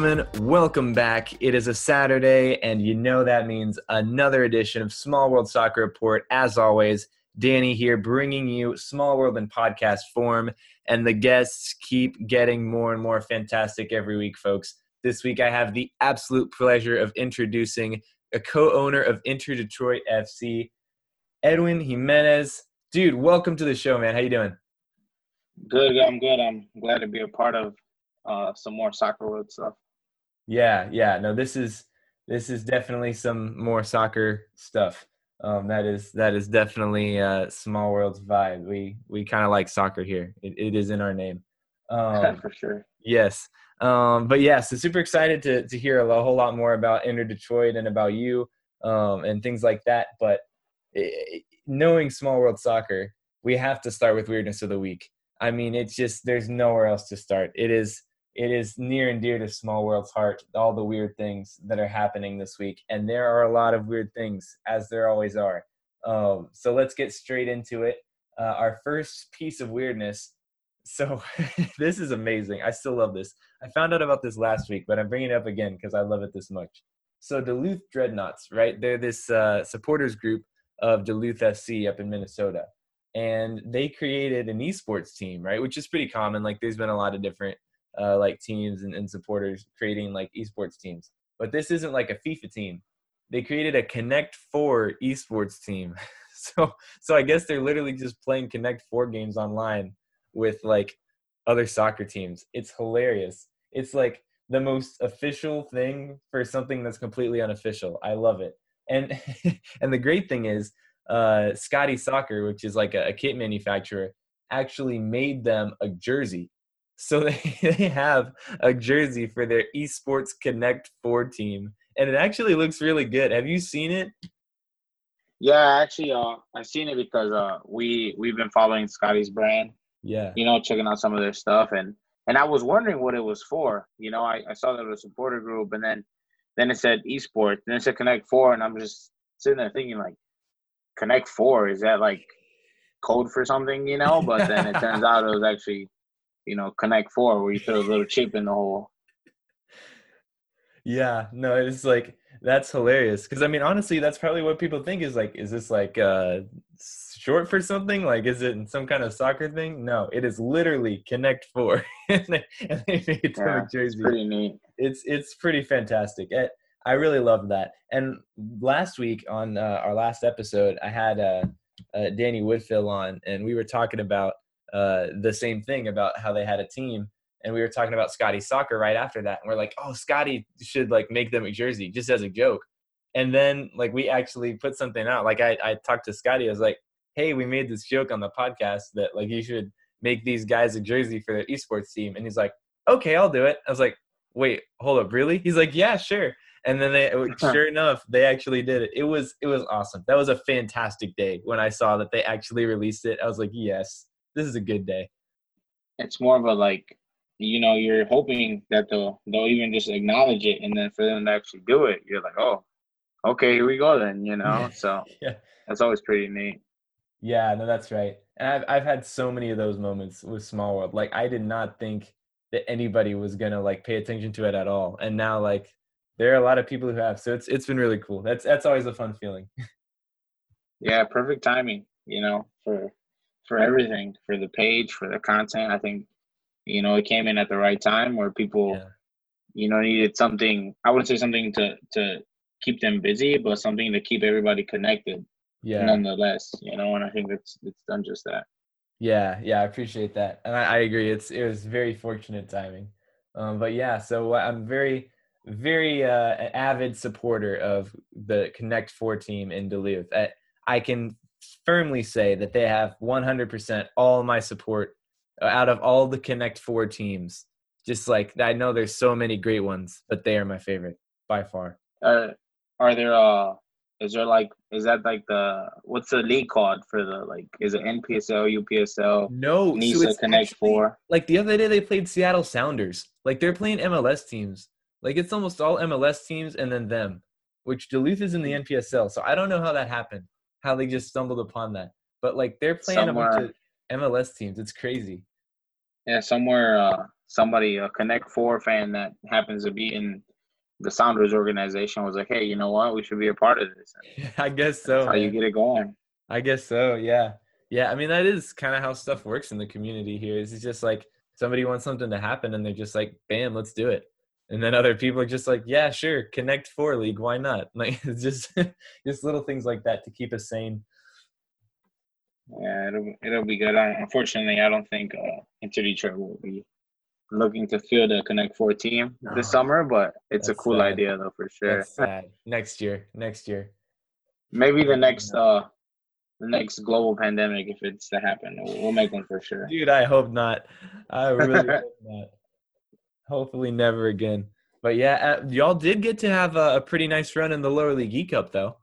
gentlemen, welcome back. It is a Saturday, and you know that means another edition of Small World Soccer Report. As always, Danny here bringing you Small World in podcast form, and the guests keep getting more and more fantastic every week, folks. This week, I have the absolute pleasure of introducing a co owner of Inter Detroit FC, Edwin Jimenez. Dude, welcome to the show, man. How you doing? Good, I'm good. I'm glad to be a part of uh, some more soccer world stuff. Yeah, yeah. No, this is this is definitely some more soccer stuff. Um, that is that is definitely uh, small world's vibe. We we kind of like soccer here. It, it is in our name. Um, For sure. Yes. Um, but yeah, so super excited to to hear a whole lot more about Inter Detroit and about you um, and things like that. But it, knowing small world soccer, we have to start with weirdness of the week. I mean, it's just there's nowhere else to start. It is it is near and dear to small world's heart all the weird things that are happening this week. And there are a lot of weird things as there always are. Um, so let's get straight into it. Uh, our first piece of weirdness. So this is amazing. I still love this. I found out about this last week but i'm bringing it up again because i love it this much. So duluth dreadnoughts right? They're this uh, supporters group of duluth sc up in minnesota. And they created an esports team right? Which is pretty common. Like there's been a lot of different uh, like teams and, and supporters creating like esports teams. But this isn't like a FIFA team. They created a Connect Four esports team. so so I guess they're literally just playing Connect Four games online with like other soccer teams. It's hilarious. It's like the most official thing for something that's completely unofficial. I love it. And and the great thing is, uh, Scotty Soccer, which is like a, a kit manufacturer, actually made them a jersey so they, they have a jersey for their Esports Connect 4 team. And it actually looks really good. Have you seen it? Yeah, actually, uh, I've seen it because uh, we we've been following Scotty's brand. Yeah. You know, checking out some of their stuff, and and I was wondering what it was for. You know, I, I saw that it was a supporter group, and then then it said esports, then it said Connect Four, and I'm just sitting there thinking like, Connect Four is that like code for something? You know, but then it turns out it was actually you know, Connect Four where you put a little chip in the hole. Yeah, no, it's like that's hilarious because I mean, honestly, that's probably what people think is like, is this like uh short for something? Like, is it some kind of soccer thing? No, it is literally Connect Four, and, they, and they made it yeah, jersey. It's pretty neat. It's it's pretty fantastic. It, I really love that. And last week on uh, our last episode, I had uh, uh, Danny Woodfill on, and we were talking about uh, the same thing about how they had a team. And we were talking about Scotty soccer right after that. And we're like, oh, Scotty should like make them a jersey just as a joke. And then like we actually put something out. Like I, I talked to Scotty. I was like, hey, we made this joke on the podcast that like you should make these guys a jersey for their esports team. And he's like, okay, I'll do it. I was like, wait, hold up, really? He's like, yeah, sure. And then they, sure enough, they actually did it. It was, it was awesome. That was a fantastic day when I saw that they actually released it. I was like, yes, this is a good day. It's more of a like, you know, you're hoping that they'll they'll even just acknowledge it, and then for them to actually do it, you're like, oh, okay, here we go then, you know. So yeah, that's always pretty neat. Yeah, no, that's right. And I've I've had so many of those moments with Small World. Like I did not think that anybody was gonna like pay attention to it at all, and now like there are a lot of people who have. So it's it's been really cool. That's that's always a fun feeling. yeah, perfect timing. You know, for for everything, for the page, for the content. I think, you know, it came in at the right time where people, yeah. you know, needed something. I wouldn't say something to to keep them busy, but something to keep everybody connected. Yeah. Nonetheless, you know, and I think it's it's done just that. Yeah, yeah, I appreciate that, and I, I agree. It's it was very fortunate timing. Um, but yeah, so I'm very very uh, avid supporter of the Connect Four team in Duluth. I, I can firmly say that they have 100% all my support uh, out of all the Connect Four teams. Just like I know there's so many great ones, but they are my favorite by far. Uh, are there uh is there like is that like the what's the league called for the like is it NPSL, UPSL? No, NISA so Connect actually, Four. Like the other day they played Seattle Sounders. Like they're playing MLS teams. Like it's almost all MLS teams and then them, which Duluth is in the NPSL. So I don't know how that happened how they just stumbled upon that. But like they're playing somewhere, a bunch of MLS teams. It's crazy. Yeah, somewhere uh somebody, a Connect Four fan that happens to be in the Sounders organization, was like, "Hey, you know what? We should be a part of this." I guess so. how you get it going. I guess so. Yeah, yeah. I mean, that is kind of how stuff works in the community here. Is it's just like somebody wants something to happen, and they're just like, "Bam, let's do it." And then other people are just like, "Yeah, sure, Connect Four League, why not?" Like, it's just just little things like that to keep us sane. Yeah, it'll it'll be good. unfortunately, I don't think uh, Inter Detroit will be looking to field a Connect Four team this summer, but it's a cool sad. idea though for sure. Next year, next year. Maybe the next uh the next global pandemic if it's to happen. We'll, we'll make one for sure. Dude, I hope not. I really hope not. Hopefully, never again. But yeah, uh, y'all did get to have a, a, pretty nice run in the lower league E Cup, though.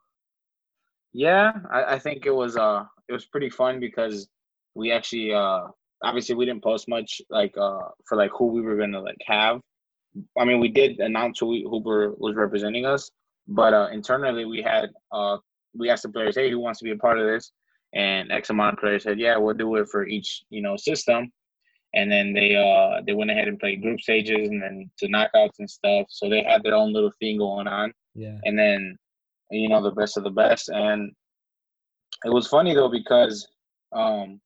Yeah, I, I think it was uh it was pretty fun because we actually uh obviously we didn't post much like uh for like who we were gonna like have. I mean, we did announce who we, who were, was representing us, but uh internally we had uh we asked the players, hey, who wants to be a part of this? And X amount of players said, yeah, we'll do it for each you know system. And then they uh they went ahead and played group stages and then to knockouts and stuff. So they had their own little thing going on. Yeah. And then you know the best of the best and it was funny though because um,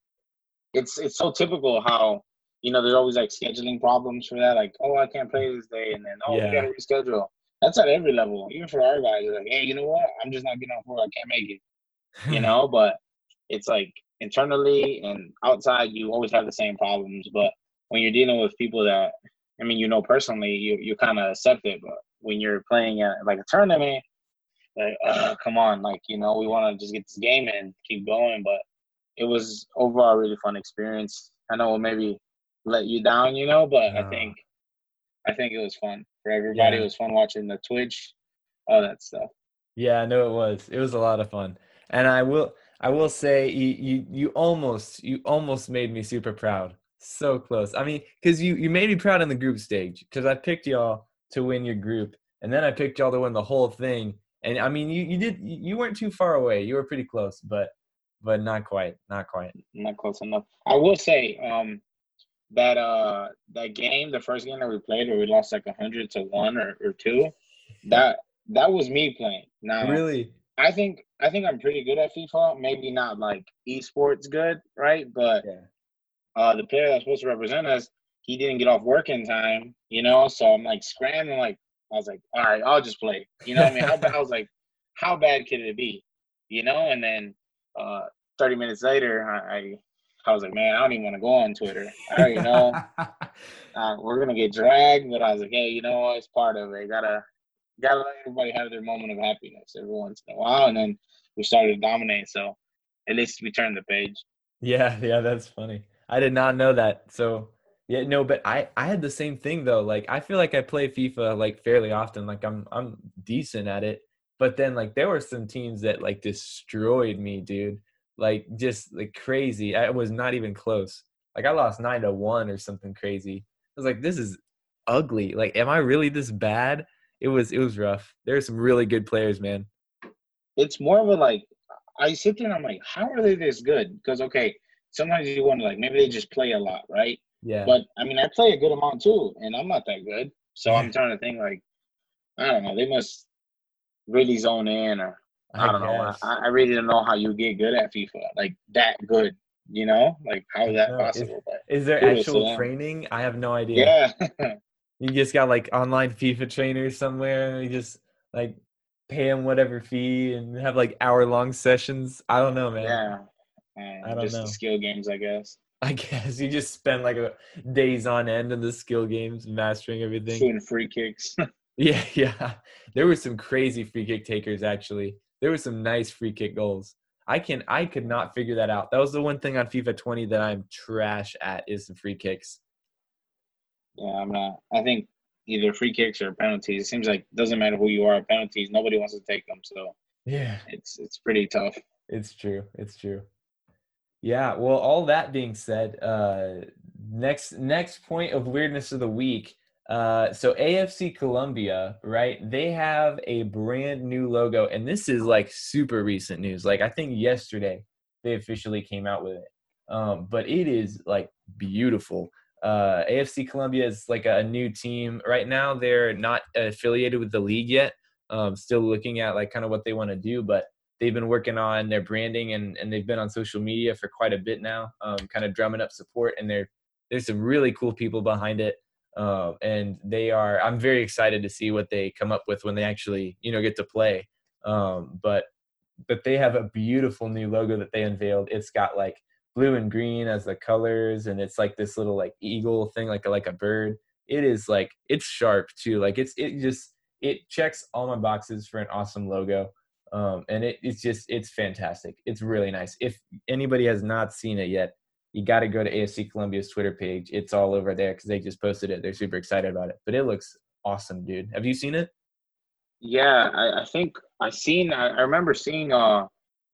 it's it's so typical how you know there's always like scheduling problems for that. Like, oh, I can't play this day, and then oh, yeah. we gotta reschedule. That's at every level, even for our guys. Like, hey, you know what? I'm just not getting on board. I can't make it. You know, but it's like internally and outside, you always have the same problems. But when you're dealing with people that, I mean, you know personally, you you kind of accept it. But when you're playing at like a tournament, like, uh, come on, like you know, we want to just get this game and keep going. But it was overall a really fun experience. I know it'll maybe let you down, you know, but I think I think it was fun for everybody. Yeah. It was fun watching the Twitch, all that stuff. Yeah, I know it was. It was a lot of fun, and I will I will say you you, you almost you almost made me super proud. So close. I mean, because you you made me proud in the group stage because I picked y'all to win your group, and then I picked y'all to win the whole thing, and I mean, you you did you weren't too far away. You were pretty close, but but not quite, not quite. Not close enough. I will say um that uh that game, the first game that we played where we lost like a hundred to one or, or two, that that was me playing. Now really, I think I think I'm pretty good at FIFA. Maybe not like esports good, right? But yeah. uh the player that's supposed to represent us, he didn't get off work in time, you know. So I'm like scrambling, like I was like, all right, I'll just play. You know, I mean, how bad, I was like, how bad could it be? You know, and then uh, 30 minutes later, I, I, I was like, man, I don't even want to go on Twitter. I already know uh, we're gonna get dragged, but I was like, hey, you know what? It's part of it. Gotta gotta let everybody have their moment of happiness every once in a while, and then we started to dominate. So at least we turned the page. Yeah, yeah, that's funny. I did not know that. So yeah, no, but I I had the same thing though. Like I feel like I play FIFA like fairly often. Like I'm I'm decent at it. But then like there were some teams that like destroyed me, dude. Like just like crazy. I was not even close. Like I lost 9 to 1 or something crazy. I was like this is ugly. Like am I really this bad? It was it was rough. There are some really good players, man. It's more of a like I sit there and I'm like, how are they this good? Because okay, sometimes you wonder like maybe they just play a lot, right? Yeah. But I mean, I play a good amount too, and I'm not that good. So I'm trying to think like, I don't know. They must really zone in, or I, I don't know. I, I, really don't know how you get good at FIFA, like that good. You know, like how is that possible? Is, is there actual so, training? I have no idea. Yeah. you just got like online FIFA trainers somewhere. You just like pay them whatever fee and have like hour long sessions. I don't know, man. Yeah. Man, I don't just know. skill games, I guess. I guess you just spend like a days on end in the skill games, mastering everything. Shooting free kicks. yeah, yeah. There were some crazy free kick takers actually. There were some nice free kick goals. I can I could not figure that out. That was the one thing on FIFA 20 that I'm trash at is the free kicks. Yeah, I'm not. I think either free kicks or penalties. It seems like it doesn't matter who you are. Penalties, nobody wants to take them. So yeah, it's it's pretty tough. It's true. It's true. Yeah, well, all that being said, uh, next next point of weirdness of the week. Uh, so AFC Columbia, right? They have a brand new logo, and this is like super recent news. Like I think yesterday they officially came out with it, um, but it is like beautiful. Uh, AFC Columbia is like a new team right now. They're not affiliated with the league yet. Um, still looking at like kind of what they want to do, but they've been working on their branding and, and they've been on social media for quite a bit now, um, kind of drumming up support. And there there's some really cool people behind it. Uh, and they are i'm very excited to see what they come up with when they actually you know get to play um, but but they have a beautiful new logo that they unveiled it's got like blue and green as the colors and it's like this little like eagle thing like like a bird it is like it's sharp too like it's it just it checks all my boxes for an awesome logo um, and it, it's just it's fantastic it's really nice if anybody has not seen it yet you got to go to AFC Columbia's Twitter page. It's all over there because they just posted it. They're super excited about it. But it looks awesome, dude. Have you seen it? Yeah, I, I think I seen. I, I, remember seeing. Uh,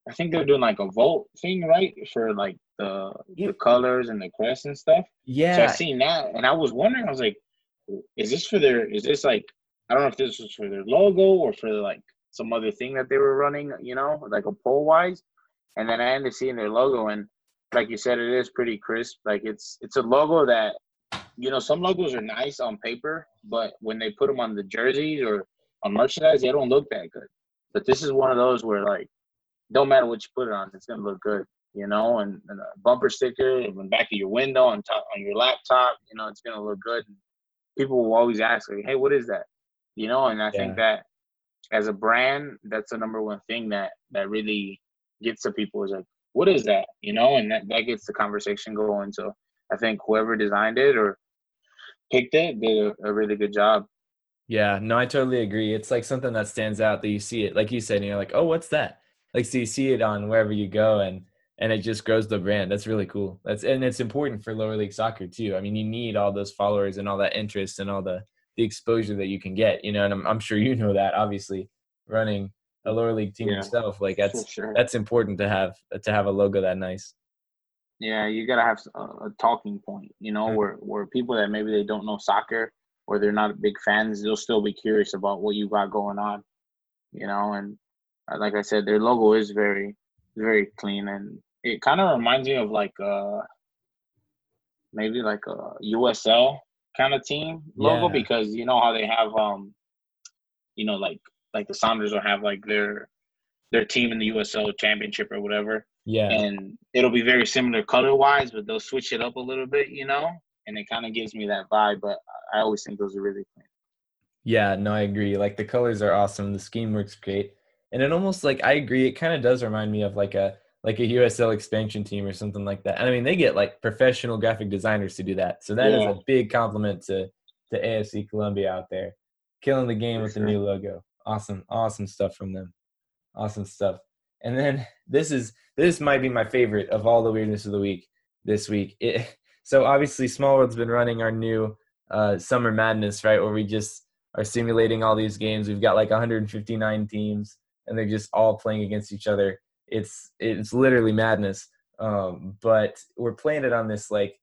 I think they're doing like a vote thing, right, for like the the colors and the crest and stuff. Yeah. So I seen that, and I was wondering. I was like, is this for their? Is this like? I don't know if this was for their logo or for like some other thing that they were running. You know, like a poll wise. And then I ended up seeing their logo, and like you said, it is pretty crisp. Like it's it's a logo that you know some logos are nice on paper, but when they put them on the jerseys or on merchandise, they don't look that good. But this is one of those where like don't matter what you put it on, it's gonna look good. You know, and, and a bumper sticker in the back of your window on top on your laptop, you know, it's gonna look good. People will always ask like, "Hey, what is that?" You know, and I yeah. think that as a brand, that's the number one thing that that really gets to people is like, what is that? You know, and that, that gets the conversation going. So I think whoever designed it or picked it did a, a really good job. Yeah, no, I totally agree. It's like something that stands out that you see it, like you said, and you're like, oh, what's that? Like, so you see it on wherever you go, and and it just grows the brand. That's really cool. That's and it's important for lower league soccer too. I mean, you need all those followers and all that interest and all the the exposure that you can get. You know, and I'm I'm sure you know that obviously running a lower league team yeah, yourself. Like that's sure. that's important to have to have a logo that nice. Yeah, you gotta have a, a talking point, you know, mm-hmm. where where people that maybe they don't know soccer or they're not big fans, they'll still be curious about what you got going on, you know. And like I said, their logo is very very clean, and it kind of reminds me of like uh maybe like a USL kind of team logo yeah. because you know how they have um you know like like the Sounders will have like their their team in the USL championship or whatever. Yeah. And it'll be very similar color wise, but they'll switch it up a little bit, you know? And it kind of gives me that vibe, but I always think those are really clean. Yeah, no, I agree. Like the colors are awesome. The scheme works great. And it almost like I agree, it kind of does remind me of like a like a USL expansion team or something like that. And I mean they get like professional graphic designers to do that. So that yeah. is a big compliment to to AFC Columbia out there. Killing the game For with sure. the new logo awesome awesome stuff from them awesome stuff and then this is this might be my favorite of all the weirdness of the week this week it, so obviously small world's been running our new uh, summer madness right where we just are simulating all these games we've got like 159 teams and they're just all playing against each other it's it's literally madness um, but we're playing it on this like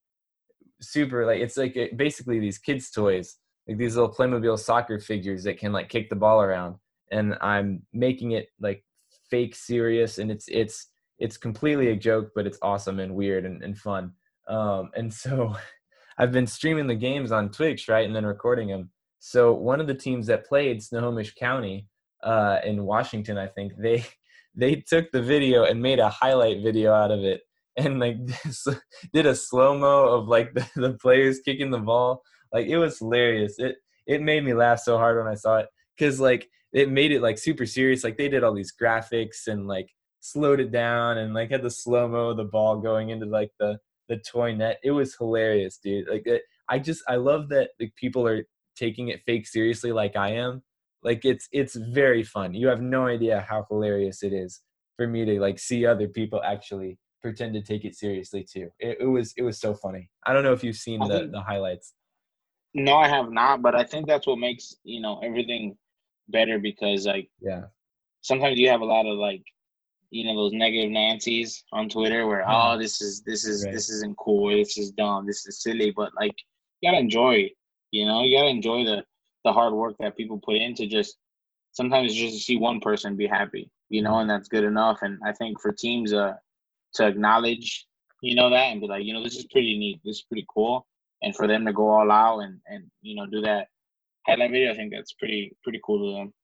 super like it's like basically these kids toys like these little Playmobil soccer figures that can like kick the ball around, and I'm making it like fake serious, and it's it's it's completely a joke, but it's awesome and weird and, and fun. Um, and so I've been streaming the games on Twitch, right, and then recording them. So one of the teams that played Snohomish County uh, in Washington, I think they they took the video and made a highlight video out of it and like did a slow mo of like the, the players kicking the ball like it was hilarious. It it made me laugh so hard when I saw it because like it made it like super serious. Like they did all these graphics and like slowed it down and like had the slow mo of the ball going into like the the toy net. It was hilarious, dude. Like it, I just I love that like people are taking it fake seriously like I am. Like it's it's very fun. You have no idea how hilarious it is for me to like see other people actually pretend to take it seriously too. It, it was it was so funny. I don't know if you've seen the the highlights. No, I have not, but I think that's what makes you know everything better because like yeah, sometimes you have a lot of like you know those negative Nancy's on Twitter where oh this is this is right. this isn't cool, this is dumb, this is silly, but like you gotta enjoy, you know, you gotta enjoy the the hard work that people put into just sometimes just to see one person be happy, you know, and that's good enough. And I think for teams uh to acknowledge, you know, that and be like, you know, this is pretty neat, this is pretty cool and for them to go all out and and you know do that highlight video, I think that's pretty pretty cool to them.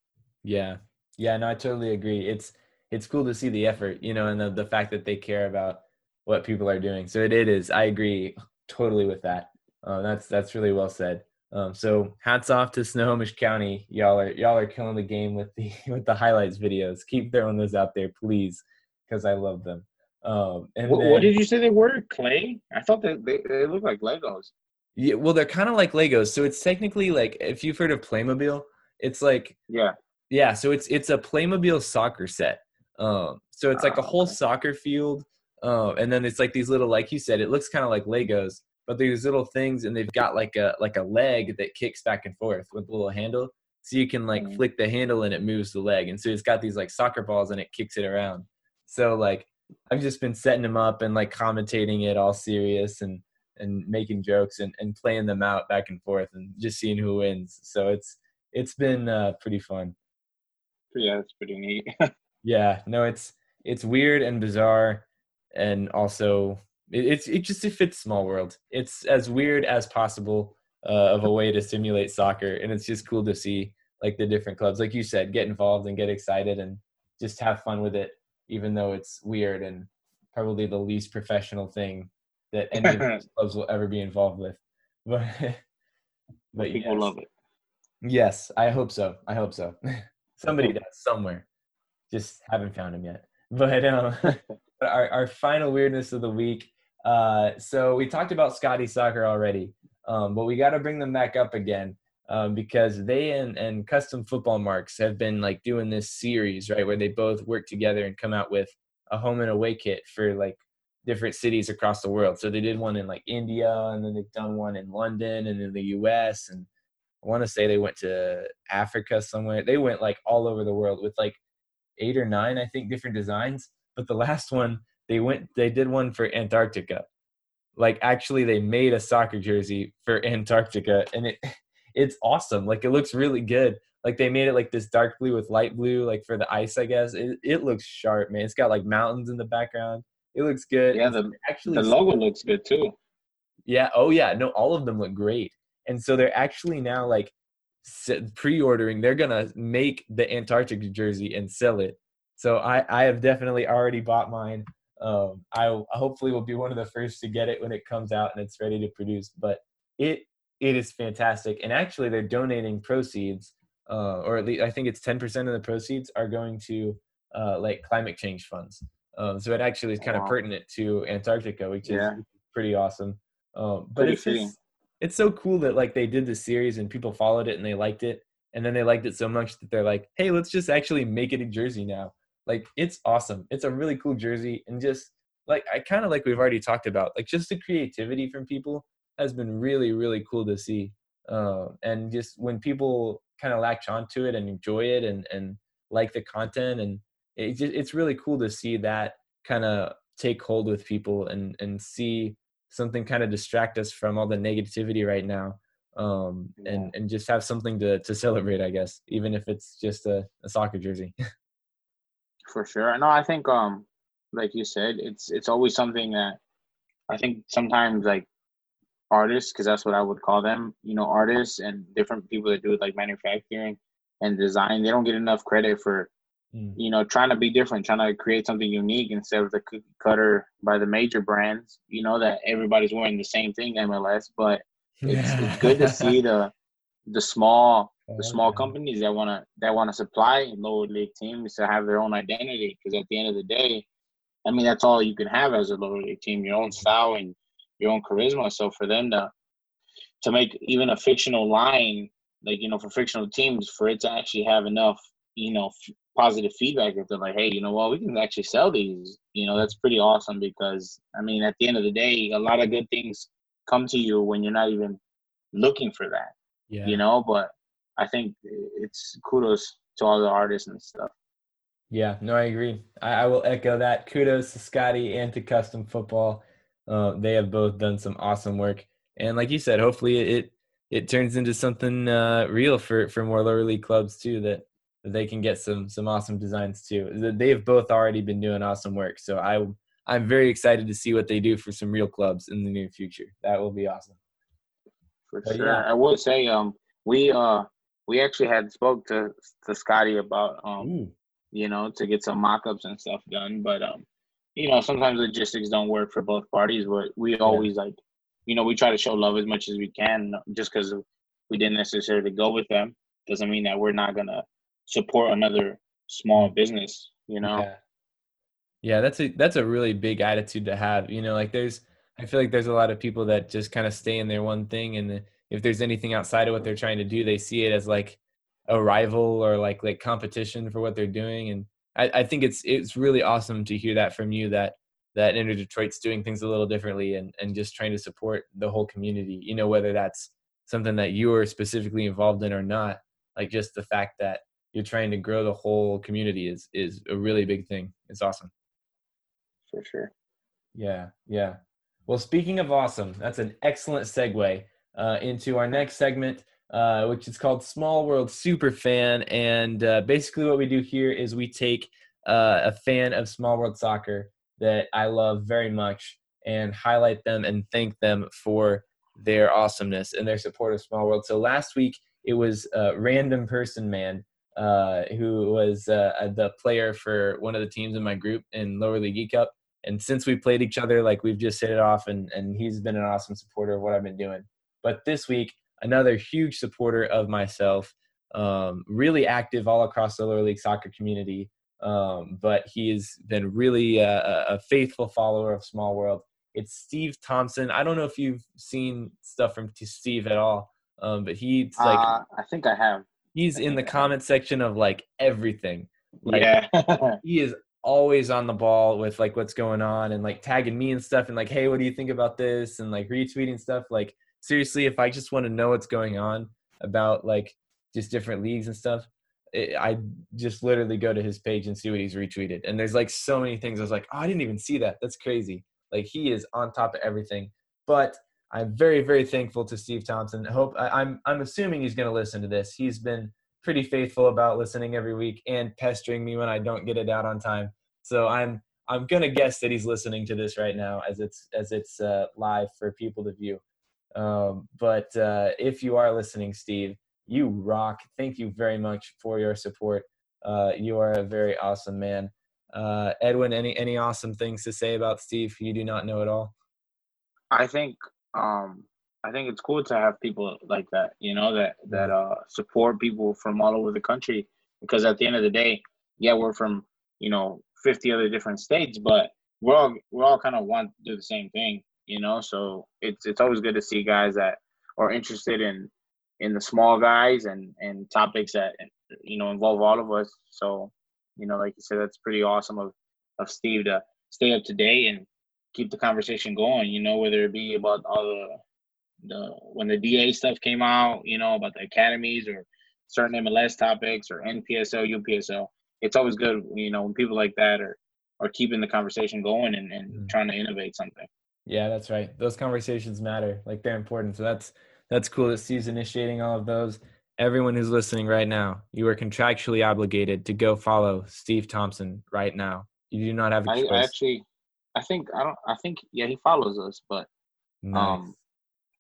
Yeah, yeah, no, I totally agree. It's it's cool to see the effort, you know, and the the fact that they care about what people are doing. So it, it is. I agree totally with that. Uh, that's that's really well said. Um, so hats off to Snohomish County. Y'all are y'all are killing the game with the with the highlights videos. Keep throwing those out there, please, because I love them. Um, and what, then, what, did you say they were? Clay? I thought they they, they look like Legos. Yeah, well, they're kind of like Legos. So it's technically like if you've heard of Playmobil, it's like yeah, yeah. So it's it's a Playmobil soccer set. Um, so it's like a whole ah, soccer field, uh, and then it's like these little, like you said, it looks kind of like Legos, but these little things, and they've got like a like a leg that kicks back and forth with a little handle, so you can like mm-hmm. flick the handle and it moves the leg, and so it's got these like soccer balls and it kicks it around. So like I've just been setting them up and like commentating it all serious and and making jokes and, and playing them out back and forth and just seeing who wins. So it's it's been uh, pretty fun. Yeah, it's pretty neat. yeah, no, it's it's weird and bizarre, and also it, it's it just it fits small world. It's as weird as possible uh, of a way to simulate soccer, and it's just cool to see like the different clubs, like you said, get involved and get excited and just have fun with it, even though it's weird and probably the least professional thing that any of these clubs will ever be involved with. But but people yes. love it. Yes, I hope so. I hope so. Somebody does somewhere. Just haven't found him yet. But um, our our final weirdness of the week. Uh, so we talked about Scotty Soccer already, um, but we got to bring them back up again um, because they and and Custom Football Marks have been like doing this series right where they both work together and come out with a home and away kit for like different cities across the world. So they did one in like India, and then they've done one in London and in the U.S. and I want to say they went to Africa somewhere. They went like all over the world with like eight or nine, I think, different designs. But the last one, they went, they did one for Antarctica. Like actually, they made a soccer jersey for Antarctica, and it, it's awesome. Like it looks really good. Like they made it like this dark blue with light blue, like for the ice, I guess. It, it looks sharp, man. It's got like mountains in the background. It looks good. Yeah, the actually the logo looks good too. Yeah. Oh yeah. No, all of them look great. And so they're actually now like pre-ordering. They're gonna make the Antarctic jersey and sell it. So I I have definitely already bought mine. Um, I hopefully will be one of the first to get it when it comes out and it's ready to produce. But it it is fantastic. And actually, they're donating proceeds, uh, or at least I think it's ten percent of the proceeds are going to uh, like climate change funds. Um, so it actually is kind of pertinent to Antarctica, which is pretty awesome. Um, but pretty it's just, it's so cool that like they did this series and people followed it and they liked it, and then they liked it so much that they're like, hey, let's just actually make it a jersey now. Like it's awesome. It's a really cool jersey, and just like I kind of like we've already talked about, like just the creativity from people has been really really cool to see. Uh, and just when people kind of latch onto it and enjoy it and and like the content and it just, it's really cool to see that kind of take hold with people and and see something kind of distract us from all the negativity right now um yeah. and and just have something to to celebrate i guess even if it's just a, a soccer jersey for sure no i think um like you said it's it's always something that i think sometimes like artists because that's what i would call them you know artists and different people that do like manufacturing and design they don't get enough credit for Mm. You know, trying to be different, trying to create something unique instead of the cookie cutter by the major brands. You know that everybody's wearing the same thing, MLS. But it's, it's good to see the the small the small companies that wanna that wanna supply lower league teams to have their own identity. Because at the end of the day, I mean that's all you can have as a lower league team, your own style and your own charisma. So for them to to make even a fictional line, like you know, for fictional teams, for it to actually have enough, you know, positive feedback if they're like, hey, you know what, we can actually sell these. You know, that's pretty awesome because I mean, at the end of the day, a lot of good things come to you when you're not even looking for that. Yeah. You know, but I think it's kudos to all the artists and stuff. Yeah, no, I agree. I, I will echo that. Kudos to Scotty and to Custom Football. Uh, they have both done some awesome work, and like you said, hopefully it it turns into something uh, real for for more lower league clubs too. That they can get some some awesome designs too. They've both already been doing awesome work, so I I'm very excited to see what they do for some real clubs in the near future. That will be awesome. For but sure. Yeah. I will say, um, we uh we actually had spoke to to Scotty about um Ooh. you know to get some mock-ups and stuff done, but um you know sometimes logistics don't work for both parties. But we always like you know we try to show love as much as we can. Just because we didn't necessarily go with them doesn't mean that we're not gonna support another small business. You know. Yeah. Yeah, that's a that's a really big attitude to have. You know, like there's I feel like there's a lot of people that just kind of stay in their one thing and if there's anything outside of what they're trying to do, they see it as like a rival or like like competition for what they're doing. And I, I think it's it's really awesome to hear that from you that that Inter Detroit's doing things a little differently and and just trying to support the whole community. You know, whether that's something that you are specifically involved in or not, like just the fact that you're trying to grow the whole community is is a really big thing. It's awesome. For sure. Yeah, yeah. Well, speaking of awesome, that's an excellent segue uh, into our next segment, uh, which is called Small World Super Fan. And uh, basically, what we do here is we take uh, a fan of Small World Soccer that I love very much and highlight them and thank them for their awesomeness and their support of Small World. So last week, it was a Random Person Man. Uh, who was uh, the player for one of the teams in my group in Lower League E Cup. And since we played each other, like we've just hit it off, and, and he's been an awesome supporter of what I've been doing. But this week, another huge supporter of myself, um, really active all across the lower league soccer community. Um, but he's been really a, a, faithful follower of Small World. It's Steve Thompson. I don't know if you've seen stuff from Steve at all, um, but he's like uh, I think I have. He's in the comment section of like everything. Like, yeah, he is always on the ball with like what's going on and like tagging me and stuff and like, hey, what do you think about this? And like retweeting stuff. Like seriously, if I just want to know what's going on about like just different leagues and stuff, it, I just literally go to his page and see what he's retweeted. And there's like so many things. I was like, oh, I didn't even see that. That's crazy. Like he is on top of everything. But I'm very, very thankful to Steve Thompson. I hope I, I'm I'm assuming he's going to listen to this. He's been pretty faithful about listening every week and pestering me when I don't get it out on time. So I'm I'm gonna guess that he's listening to this right now as it's as it's uh, live for people to view. Um, but uh, if you are listening, Steve, you rock. Thank you very much for your support. Uh, you are a very awesome man. Uh, Edwin, any any awesome things to say about Steve you do not know at all? I think um, I think it's cool to have people like that, you know, that that uh, support people from all over the country. Because at the end of the day, yeah, we're from you know 50 other different states, but we're all we're all kind of want to do the same thing you know. So it's it's always good to see guys that are interested in in the small guys and and topics that you know involve all of us. So you know, like you said, that's pretty awesome of of Steve to stay up to date and keep the conversation going. You know, whether it be about all the the when the DA stuff came out, you know, about the academies or certain MLS topics or NPSL, UPSL. It's always good, you know, when people like that are are keeping the conversation going and, and mm-hmm. trying to innovate something. Yeah, that's right. Those conversations matter. Like they're important. So that's that's cool that Steve's initiating all of those. Everyone who's listening right now, you are contractually obligated to go follow Steve Thompson right now. You do not have a choice. I actually, I think I don't. I think yeah, he follows us, but nice. um,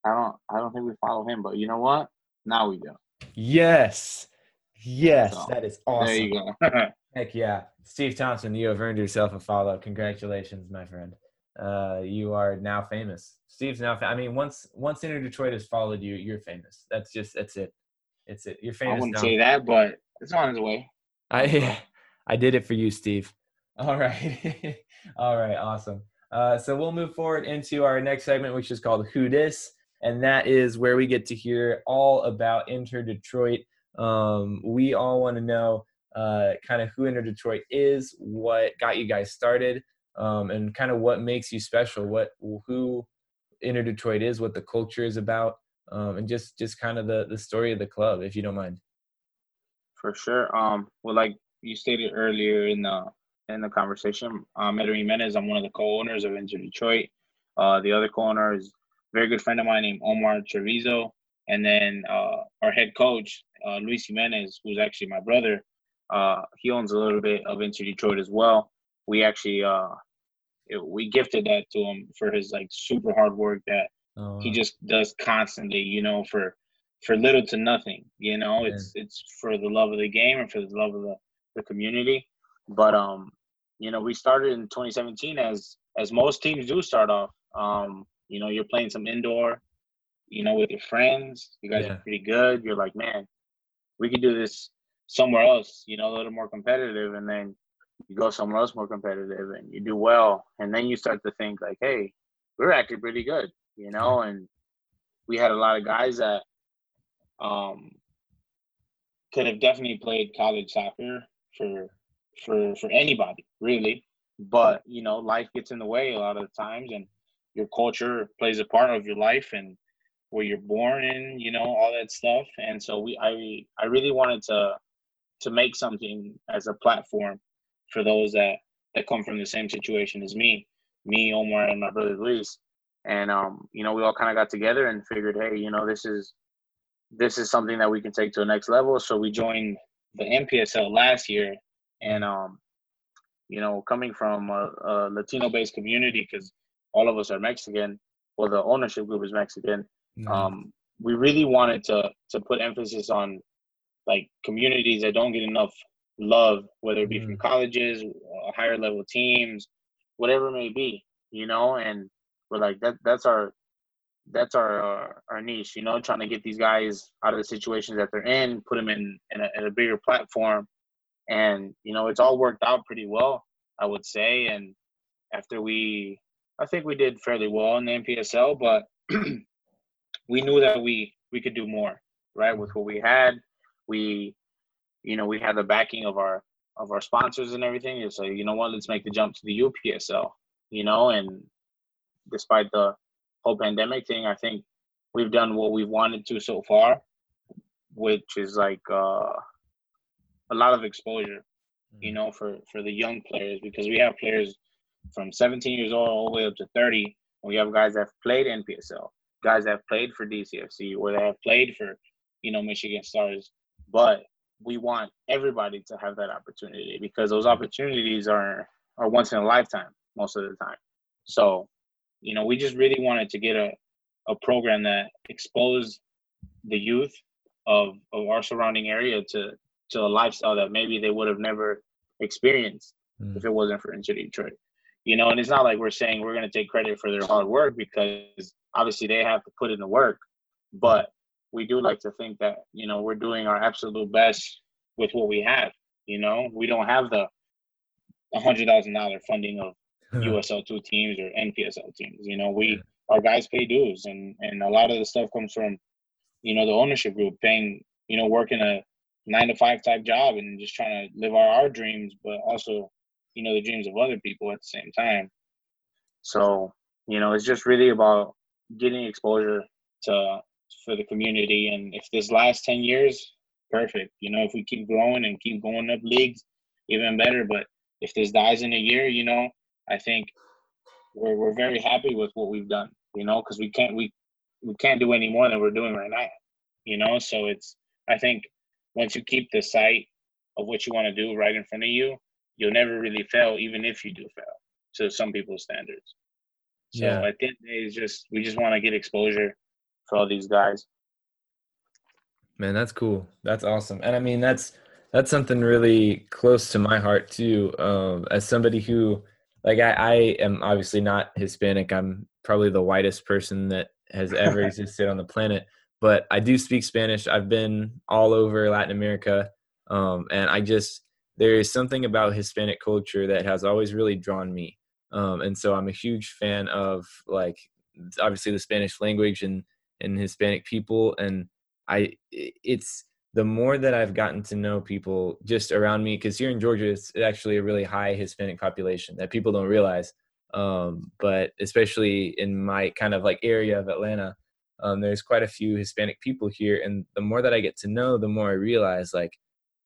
I don't. I don't think we follow him. But you know what? Now we do. Yes, yes, so, that is awesome. There you go. Heck yeah, Steve Thompson, you have earned yourself a follow. Congratulations, my friend uh, you are now famous. Steve's now. I mean, once once Inter Detroit has followed you, you're famous. That's just that's it. It's it. You're famous. I wouldn't now. say that, but it's on its way. I I did it for you, Steve. All right, all right, awesome. Uh, so we'll move forward into our next segment, which is called Who Dis, and that is where we get to hear all about Inter Detroit. Um, we all want to know uh, kind of who Inter Detroit is, what got you guys started, um, and kind of what makes you special, what who Inter Detroit is, what the culture is about, um, and just just kind of the the story of the club, if you don't mind. For sure. Um, well, like you stated earlier in the in the conversation, um, Edwin Jimenez, I'm one of the co-owners of Inter Detroit. Uh, the other co-owner is a very good friend of mine named Omar Trevizo, and then uh, our head coach uh, Luis Jimenez, who's actually my brother. Uh, he owns a little bit of Inter Detroit as well we actually uh it, we gifted that to him for his like super hard work that oh. he just does constantly you know for for little to nothing you know yeah. it's it's for the love of the game and for the love of the, the community but um you know we started in 2017 as as most teams do start off um you know you're playing some indoor you know with your friends you guys yeah. are pretty good you're like man we could do this somewhere else you know a little more competitive and then you go somewhere else more competitive and you do well and then you start to think like hey we're actually pretty good you know? And we had a lot of guys that um could have definitely played college soccer for for for anybody really. But you know life gets in the way a lot of the times and your culture plays a part of your life and where you're born and you know all that stuff. And so we i i really wanted to to make something as a platform for those that that come from the same situation as me, me, Omar, and my brother Luis. And um, you know, we all kind of got together and figured, hey, you know, this is this is something that we can take to the next level. So we joined the NPSL last year, and um, you know, coming from a, a Latino-based community, because all of us are Mexican, well, the ownership group is Mexican. Mm-hmm. Um, we really wanted to to put emphasis on like communities that don't get enough love, whether it be mm. from colleges, uh, higher level teams, whatever it may be, you know. And we're like that. That's our that's our uh, our niche, you know, trying to get these guys out of the situations that they're in, put them in in a, in a bigger platform, and you know, it's all worked out pretty well, I would say. And after we, I think we did fairly well in the NPSL, but we knew that we we could do more, right, with what we had. We you know, we had the backing of our of our sponsors and everything. It's like, you know what, let's make the jump to the UPSL, you know, and despite the whole pandemic thing, I think we've done what we've wanted to so far, which is like uh, a lot of exposure, you mm-hmm. know, for for the young players because we have players from 17 years old all the way up to 30. We have guys that have played NPSL, guys that have played for DCFC, or they have played for, you know, Michigan Stars, but we want everybody to have that opportunity because those opportunities are are once in a lifetime most of the time. So, you know, we just really wanted to get a, a program that exposed the youth of, of our surrounding area to to a lifestyle that maybe they would have never experienced mm. if it wasn't for Inter Detroit. You know, and it's not like we're saying we're going to take credit for their hard work because obviously they have to put in the work, but we do like to think that you know we're doing our absolute best with what we have. You know, we don't have the hundred thousand dollar funding of USL two teams or NPSL teams. You know, we our guys pay dues, and and a lot of the stuff comes from you know the ownership group paying you know working a nine to five type job and just trying to live our, our dreams, but also you know the dreams of other people at the same time. So you know, it's just really about getting exposure to for the community. And if this lasts 10 years, perfect. You know, if we keep growing and keep going up leagues, even better. But if this dies in a year, you know, I think we're, we're very happy with what we've done, you know, because we can't, we, we can't do any more than we're doing right now, you know? So it's, I think once you keep the sight of what you want to do right in front of you, you'll never really fail, even if you do fail to some people's standards. So yeah. I think it's just, we just want to get exposure for all these guys. Man, that's cool. That's awesome. And I mean, that's that's something really close to my heart too. Um, as somebody who, like, I, I am obviously not Hispanic. I'm probably the whitest person that has ever existed on the planet. But I do speak Spanish. I've been all over Latin America, um, and I just there is something about Hispanic culture that has always really drawn me. Um, and so I'm a huge fan of like obviously the Spanish language and and Hispanic people. And I, it's the more that I've gotten to know people just around me, because here in Georgia, it's actually a really high Hispanic population that people don't realize. Um, but especially in my kind of like area of Atlanta, um, there's quite a few Hispanic people here. And the more that I get to know, the more I realize like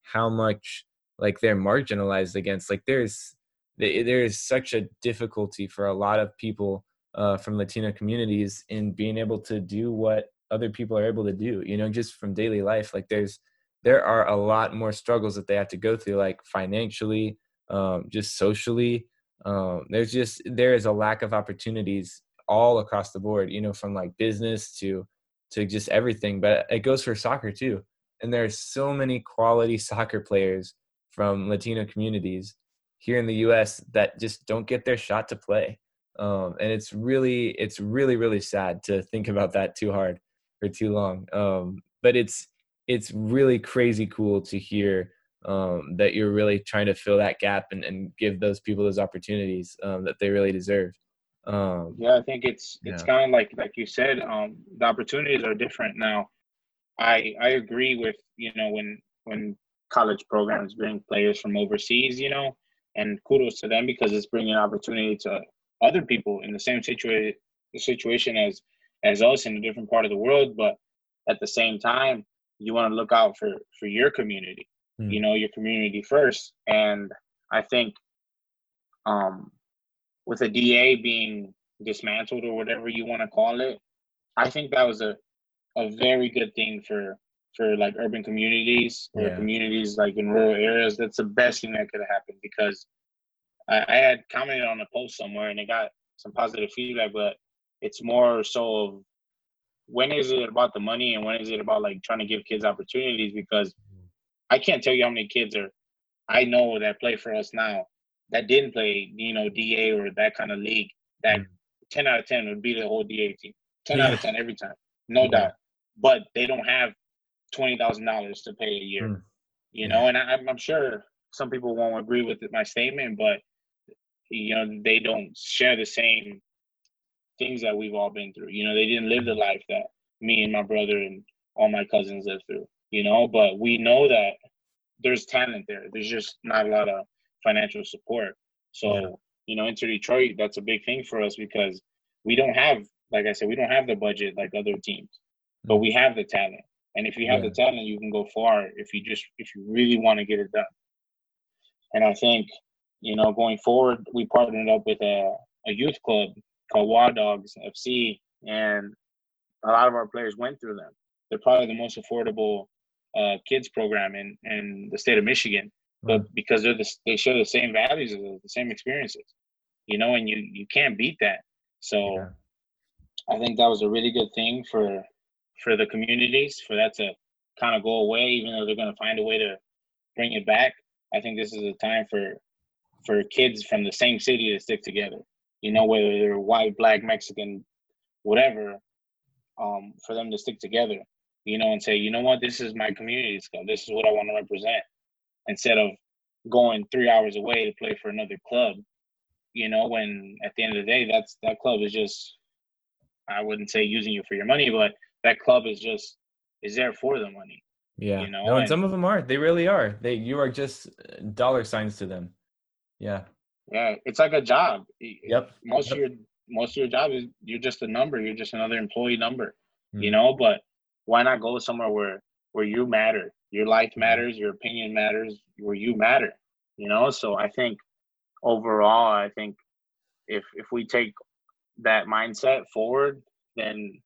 how much like they're marginalized against. Like there's, there is such a difficulty for a lot of people uh, from Latino communities in being able to do what other people are able to do. You know, just from daily life. Like there's there are a lot more struggles that they have to go through, like financially, um, just socially. Um, there's just there is a lack of opportunities all across the board, you know, from like business to to just everything. But it goes for soccer too. And there are so many quality soccer players from Latino communities here in the U.S. that just don't get their shot to play. Um, and it's really, it's really, really sad to think about that too hard for too long. Um, but it's it's really crazy cool to hear um, that you're really trying to fill that gap and, and give those people those opportunities um, that they really deserve. Um, yeah, I think it's it's yeah. kind of like like you said, um, the opportunities are different now. I I agree with you know when when college programs bring players from overseas, you know, and kudos to them because it's bringing opportunity to other people in the same situation situation as as us in a different part of the world, but at the same time, you want to look out for for your community mm. you know your community first and i think um with a da being dismantled or whatever you want to call it i think that was a a very good thing for for like urban communities or yeah. communities like in rural areas that's the best thing that could have happened because I, I had commented on a post somewhere and it got some positive feedback but it's more so of when is it about the money and when is it about like trying to give kids opportunities because I can't tell you how many kids are I know that play for us now that didn't play, you know, DA or that kind of league that mm. 10 out of 10 would be the whole DA team. 10 yeah. out of 10 every time. No yeah. doubt. But they don't have $20,000 to pay a year. Mm. You know, and I, I'm sure some people won't agree with my statement, but you know, they don't share the same things that we've all been through. You know, they didn't live the life that me and my brother and all my cousins lived through, you know, but we know that there's talent there. There's just not a lot of financial support. So, yeah. you know, Inter Detroit, that's a big thing for us because we don't have, like I said, we don't have the budget like other teams, but we have the talent. And if you have yeah. the talent, you can go far if you just, if you really want to get it done. And I think, you know, going forward, we partnered up with a, a youth club called Wild Dogs FC, and a lot of our players went through them. They're probably the most affordable uh, kids program in, in the state of Michigan, but because they're the, they show the same values, the same experiences, you know, and you you can't beat that. So yeah. I think that was a really good thing for for the communities for that to kind of go away, even though they're going to find a way to bring it back. I think this is a time for for kids from the same city to stick together you know, whether they're white, black, Mexican, whatever, um, for them to stick together, you know, and say, you know what, this is my community club. This is what I want to represent. Instead of going three hours away to play for another club, you know, when at the end of the day, that's that club is just, I wouldn't say using you for your money, but that club is just is there for the money. Yeah. You know, no, and, and some of them are. They really are. They you are just dollar signs to them. Yeah. Yeah, it's like a job. Yep. Most yep. of your most of your job is you're just a number. You're just another employee number. Mm-hmm. You know, but why not go somewhere where where you matter? Your life mm-hmm. matters. Your opinion matters. Where you matter. You know. So I think overall, I think if if we take that mindset forward, then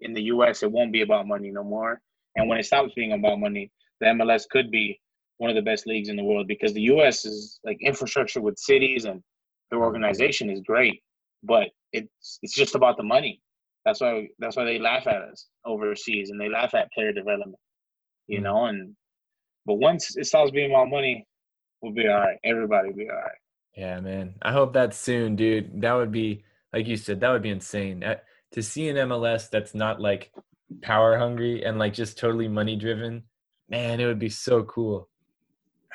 in the U.S. it won't be about money no more. And when it stops being about money, the MLS could be one of the best leagues in the world because the U.S. is like infrastructure with cities and their organization is great, but it's it's just about the money. That's why that's why they laugh at us overseas and they laugh at player development, you mm-hmm. know. And but once it stops being about money, we'll be all right. Everybody will be all right. Yeah, man. I hope that's soon, dude. That would be like you said. That would be insane. to see an MLS that's not like power hungry and like just totally money driven, man, it would be so cool.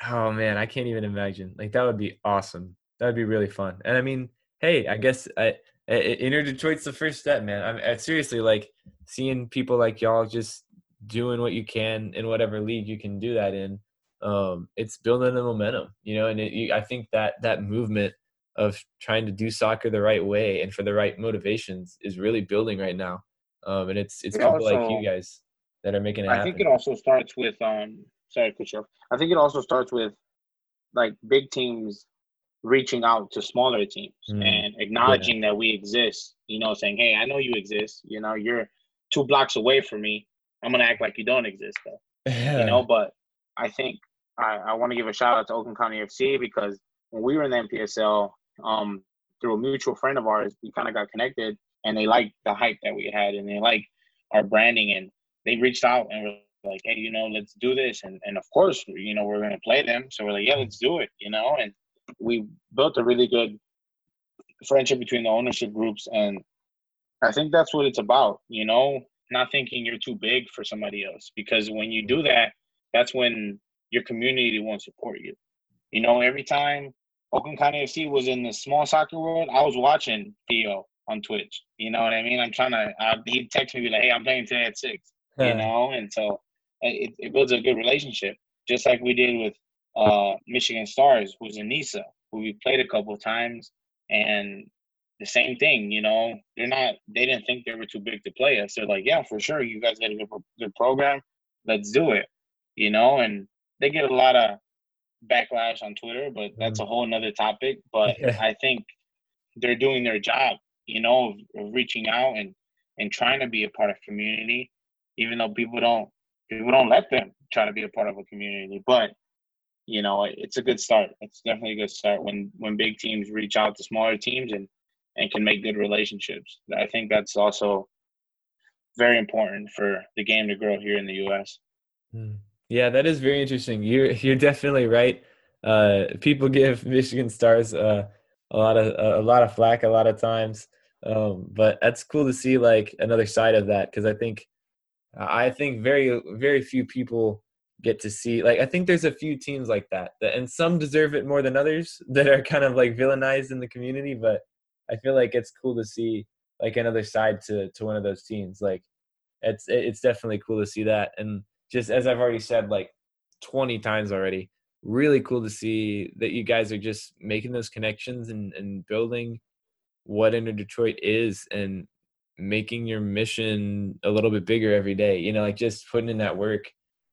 Oh man, I can't even imagine. Like that would be awesome. That would be really fun. And I mean, hey, I guess I, I, Inter Detroit's the first step, man. I'm I, seriously like seeing people like y'all just doing what you can in whatever league you can do that in. Um, it's building the momentum, you know. And it, you, I think that that movement of trying to do soccer the right way and for the right motivations is really building right now. Um, and it's it's it people also, like you guys that are making it. I happen. think it also starts with um sorry, Kuchev. I think it also starts with like big teams reaching out to smaller teams mm. and acknowledging yeah. that we exist. You know, saying, "Hey, I know you exist. You know, you're two blocks away from me. I'm gonna act like you don't exist, though." Yeah. You know, but I think I, I want to give a shout out to Oakland County FC because when we were in the NPSL, um, through a mutual friend of ours, we kind of got connected, and they liked the hype that we had, and they like our branding, and they reached out and were like, hey, you know, let's do this, and and of course, you know, we're gonna play them, so we're like, yeah, let's do it, you know, and we built a really good friendship between the ownership groups, and I think that's what it's about, you know, not thinking you're too big for somebody else, because when you do that, that's when your community won't support you. You know, every time Oakland County FC was in the small soccer world, I was watching Theo on Twitch. You know what I mean? I'm trying to. Uh, he'd text me like, "Hey, I'm playing today at 6 You know, and so it, it builds a good relationship, just like we did with uh, Michigan Stars, who's in NISA, who we played a couple of times, and the same thing. You know, they're not. They didn't think they were too big to play us. They're like, "Yeah, for sure, you guys got a good, good program. Let's do it." You know, and they get a lot of backlash on Twitter, but that's mm. a whole nother topic. But. I think they're doing their job, you know, of, of, reaching out and and trying to be a part of community, even though people don't people don't let them try to be a part of a community. But you know, it's a good start. It's definitely a good start when when big teams reach out to smaller teams and and can make good relationships. I think that's also very important for the game to grow here in the U.S. Mm. Yeah, that is very interesting. You're you're definitely right. Uh, people give Michigan Stars uh, a lot of a lot of flack a lot of times, um, but that's cool to see like another side of that because I think I think very very few people get to see like I think there's a few teams like that, that and some deserve it more than others that are kind of like villainized in the community, but I feel like it's cool to see like another side to to one of those teams. Like it's it's definitely cool to see that and just as I've already said like 20 times already, really cool to see that you guys are just making those connections and, and building what Inter Detroit is and making your mission a little bit bigger every day. You know, like just putting in that work.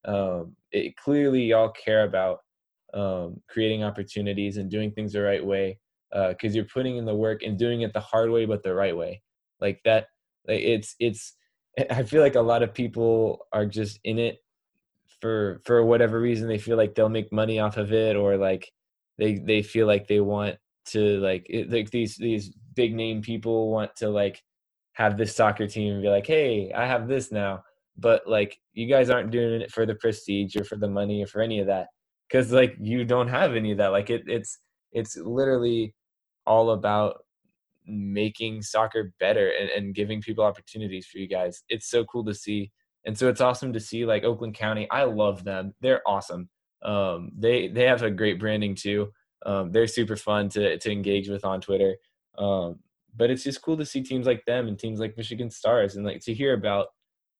Um, it clearly y'all care about um, creating opportunities and doing things the right way because uh, you're putting in the work and doing it the hard way but the right way. Like that, like it's it's. I feel like a lot of people are just in it for for whatever reason they feel like they'll make money off of it or like they they feel like they want to like it, like these these big name people want to like have this soccer team and be like hey i have this now but like you guys aren't doing it for the prestige or for the money or for any of that because like you don't have any of that like it it's it's literally all about making soccer better and, and giving people opportunities for you guys it's so cool to see and so it's awesome to see like Oakland County. I love them. They're awesome. Um, they they have a great branding too. Um, they're super fun to to engage with on Twitter. Um, but it's just cool to see teams like them and teams like Michigan Stars and like to hear about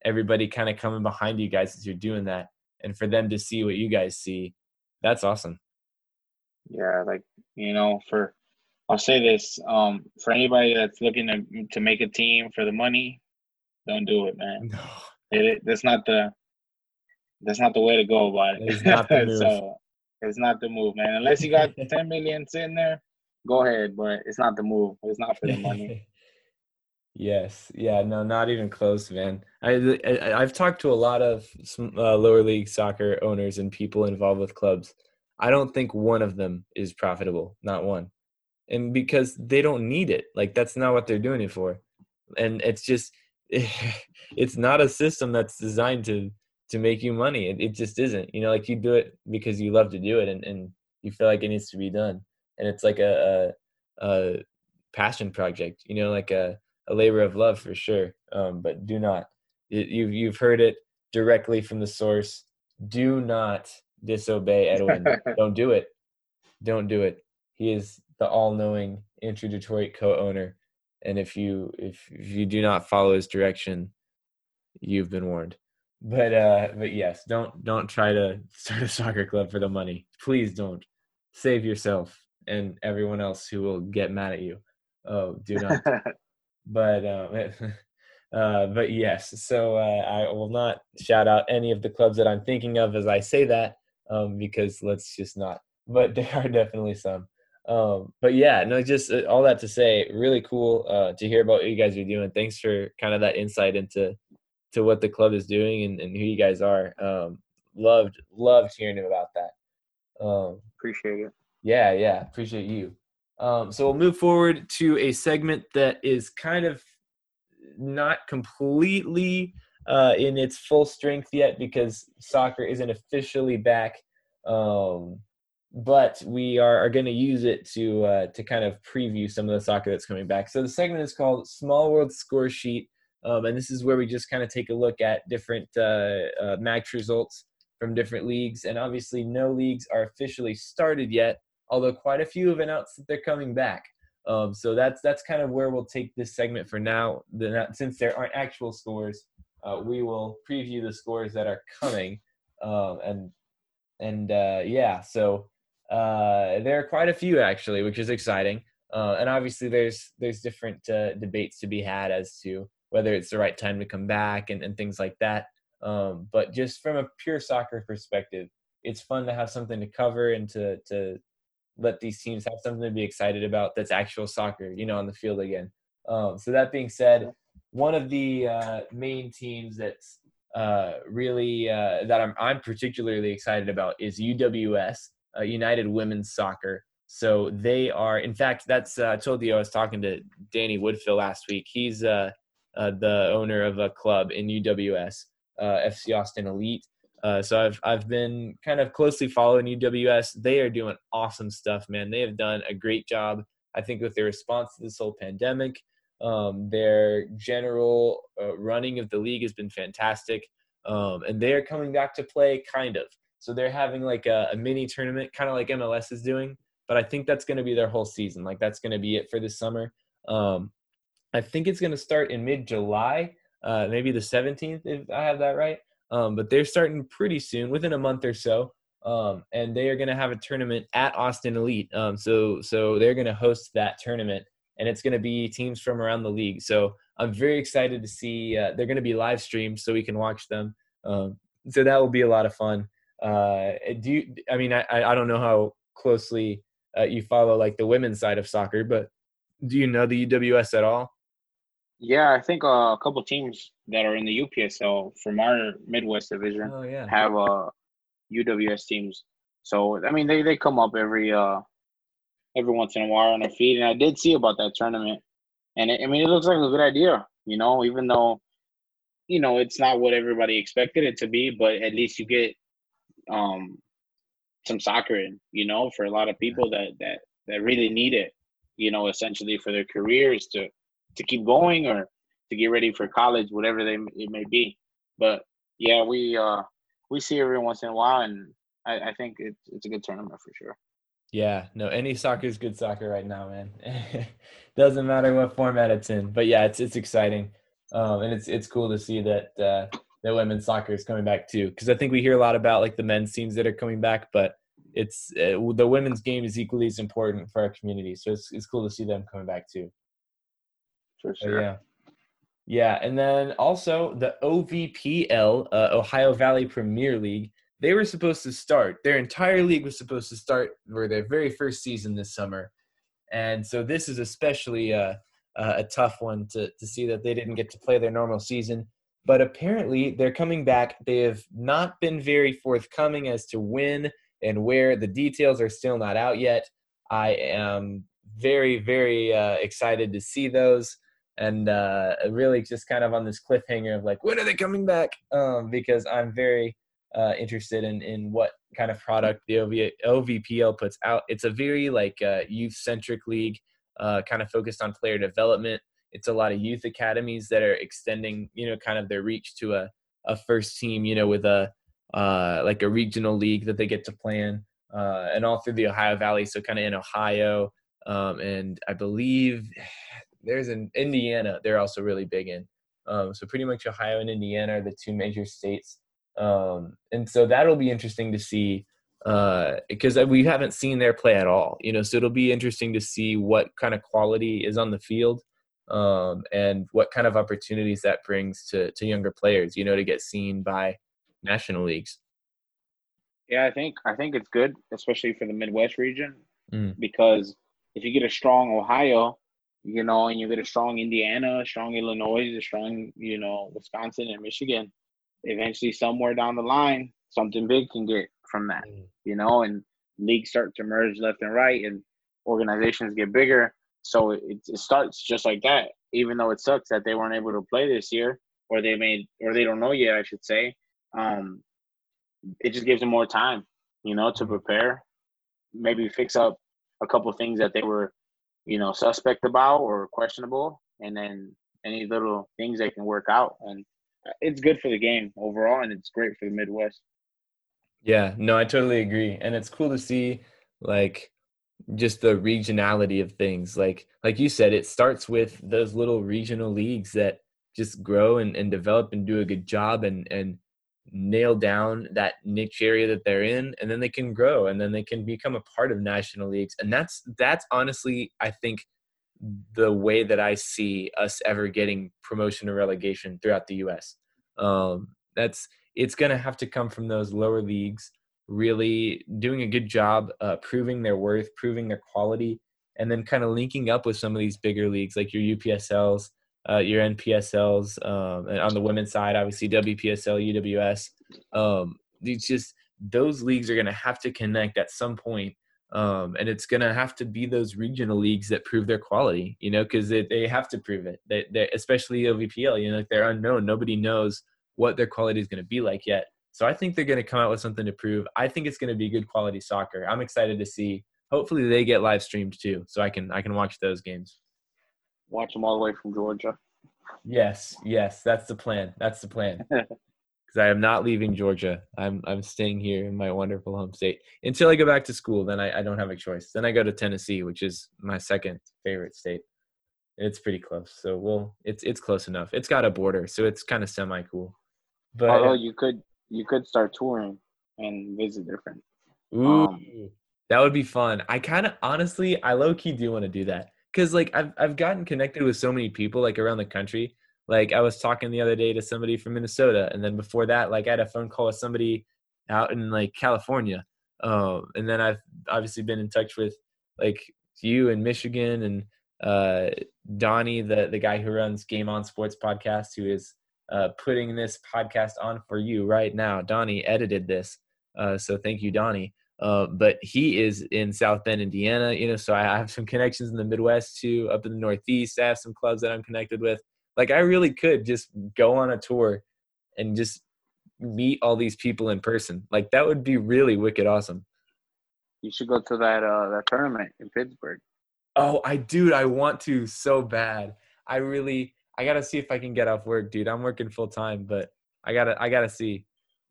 everybody kind of coming behind you guys as you're doing that and for them to see what you guys see. That's awesome. Yeah, like you know, for I'll say this um, for anybody that's looking to to make a team for the money, don't do it, man. No. It, that's not the that's not the way to go about it. It's not the move. so it's not the move, man. Unless you got ten million sitting there, go ahead, but it's not the move. It's not for the money. yes, yeah, no, not even close, man. I, I have talked to a lot of uh, lower league soccer owners and people involved with clubs. I don't think one of them is profitable, not one, and because they don't need it. Like that's not what they're doing it for, and it's just it's not a system that's designed to to make you money. It, it just isn't. You know, like you do it because you love to do it and, and you feel like it needs to be done. And it's like a, a, a passion project, you know, like a, a labor of love for sure. Um, but do not, you've, you've heard it directly from the source. Do not disobey Edwin. Don't do it. Don't do it. He is the all knowing Inter Detroit co owner and if you if, if you do not follow his direction you've been warned but uh but yes don't don't try to start a soccer club for the money please don't save yourself and everyone else who will get mad at you oh do not but um uh but yes so uh, i will not shout out any of the clubs that i'm thinking of as i say that um because let's just not but there are definitely some um, but yeah, no, just uh, all that to say, really cool uh, to hear about what you guys are doing. Thanks for kind of that insight into to what the club is doing and, and who you guys are. Um, loved loved hearing about that. Um, appreciate it. Yeah, yeah, appreciate you. Um, so we'll move forward to a segment that is kind of not completely uh, in its full strength yet because soccer isn't officially back. Um, but we are, are going to use it to uh, to kind of preview some of the soccer that's coming back. So the segment is called Small World Score Sheet, um, and this is where we just kind of take a look at different uh, uh, match results from different leagues. And obviously, no leagues are officially started yet, although quite a few have announced that they're coming back. Um, so that's that's kind of where we'll take this segment for now. The, since there aren't actual scores, uh, we will preview the scores that are coming. Um, and and uh, yeah, so uh, there are quite a few actually, which is exciting. Uh, and obviously, there's there's different uh, debates to be had as to whether it's the right time to come back and, and things like that. Um, but just from a pure soccer perspective, it's fun to have something to cover and to to let these teams have something to be excited about that's actual soccer, you know, on the field again. Um, so that being said, one of the uh, main teams that's uh, really uh, that I'm, I'm particularly excited about is UWS, uh, United Women's Soccer. So they are, in fact, that's uh, I told you I was talking to Danny Woodfill last week. He's uh, the owner of a club in UWS, FC Austin Elite. Uh, so I've I've been kind of closely following UWS. They are doing awesome stuff, man. They have done a great job, I think, with their response to this whole pandemic. Um, their general uh, running of the league has been fantastic, um, and they are coming back to play, kind of. So they're having like a, a mini tournament, kind of like MLS is doing. But I think that's going to be their whole season. Like that's going to be it for this summer. Um, I think it's going to start in mid July, uh, maybe the 17th, if I have that right. Um, but they're starting pretty soon, within a month or so. Um, and they are going to have a tournament at Austin Elite. Um, so so they're going to host that tournament, and it's going to be teams from around the league. So I'm very excited to see. Uh, they're going to be live streamed, so we can watch them. Um, so that will be a lot of fun. Uh, do you? I mean, I I don't know how closely uh, you follow like the women's side of soccer, but do you know the UWS at all? Yeah, I think uh, a couple teams that are in the UPSL from our Midwest division oh, yeah. have uh, UWS teams. So I mean, they, they come up every uh every once in a while on our feed, and I did see about that tournament, and it, I mean, it looks like a good idea. You know, even though you know it's not what everybody expected it to be, but at least you get um some soccer in. You know, for a lot of people that that that really need it. You know, essentially for their careers to to keep going or to get ready for college, whatever they it may be. But yeah, we uh we see every once in a while, and I, I think it's it's a good tournament for sure. Yeah, no, any soccer is good soccer right now, man. Doesn't matter what format it's in, but yeah, it's it's exciting, um, and it's it's cool to see that uh, that women's soccer is coming back too. Because I think we hear a lot about like the men's teams that are coming back, but it's uh, the women's game is equally as important for our community. So it's it's cool to see them coming back too for sure. yeah. Yeah, and then also the OVPL, uh, Ohio Valley Premier League, they were supposed to start. Their entire league was supposed to start for their very first season this summer, and so this is especially a, a tough one to to see that they didn't get to play their normal season. But apparently, they're coming back. They have not been very forthcoming as to when and where. The details are still not out yet. I am very, very uh, excited to see those and uh, really just kind of on this cliffhanger of like when are they coming back? Um, because i'm very uh, interested in in what kind of product the OV, ovpl puts out. It's a very like uh, youth centric league uh, kind of focused on player development. It's a lot of youth academies that are extending you know kind of their reach to a, a first team you know with a uh, like a regional league that they get to play in uh, and all through the ohio valley so kind of in ohio. Um, and i believe there's in Indiana. They're also really big in. Um, so pretty much Ohio and Indiana are the two major states, um, and so that'll be interesting to see because uh, we haven't seen their play at all. You know, so it'll be interesting to see what kind of quality is on the field um, and what kind of opportunities that brings to to younger players. You know, to get seen by national leagues. Yeah, I think I think it's good, especially for the Midwest region, mm. because if you get a strong Ohio, you know, and you get a strong Indiana, a strong Illinois, a strong, you know, Wisconsin and Michigan, eventually somewhere down the line, something big can get from that, mm. you know, and leagues start to merge left and right and organizations get bigger. So it, it starts just like that. even though it sucks that they weren't able to play this year, or they made, or they don't know yet, I should say. Um, it just gives them more time, you know, to prepare, maybe fix up a couple things that they were, you know, suspect about or questionable, and then any little things they can work out. And it's good for the game overall, and it's great for the Midwest. Yeah, no, I totally agree, and it's cool to see like just the regionality of things. Like like you said, it starts with those little regional leagues that just grow and, and develop and do a good job and and nail down that niche area that they're in and then they can grow and then they can become a part of national leagues. And that's that's honestly i think the way that i see us ever getting promotion or relegation throughout the us um, that's it's going to have to come from those lower leagues really doing a good job uh, proving their worth proving their quality and then kind of linking up with some of these bigger leagues like your upsls uh, your NPSLs, um, and on the women's side, obviously WPSL, UWS. Um, it's just those leagues are going to have to connect at some point, um, and it's going to have to be those regional leagues that prove their quality. You know, because they, they have to prove it. They, they especially OVPL. You know, like they're unknown. Nobody knows what their quality is going to be like yet. So I think they're going to come out with something to prove. I think it's going to be good quality soccer. I'm excited to see. Hopefully they get live streamed too, so I can I can watch those games watch them all the way from Georgia. Yes, yes, that's the plan. That's the plan. Because I am not leaving Georgia. I'm I'm staying here in my wonderful home state until I go back to school. Then I, I don't have a choice. Then I go to Tennessee, which is my second favorite state. It's pretty close. So we'll it's it's close enough. It's got a border, so it's kind of semi cool. But although you could you could start touring and visit different. Ooh, um, that would be fun. I kind of honestly, I low key do want to do that because like I've I've gotten connected with so many people like around the country. Like I was talking the other day to somebody from Minnesota, and then before that, like I had a phone call with somebody out in like California. Um, and then I've obviously been in touch with like you in Michigan and uh, Donnie, the the guy who runs Game On Sports podcast, who is uh, putting this podcast on for you right now. Donnie edited this, uh, so thank you, Donnie. Uh, but he is in South Bend, Indiana. You know, so I have some connections in the Midwest too, up in the Northeast. I have some clubs that I'm connected with. Like I really could just go on a tour and just meet all these people in person. Like that would be really wicked awesome. You should go to that uh that tournament in Pittsburgh. Oh, I dude, I want to so bad. I really I gotta see if I can get off work, dude. I'm working full time, but I gotta I gotta see.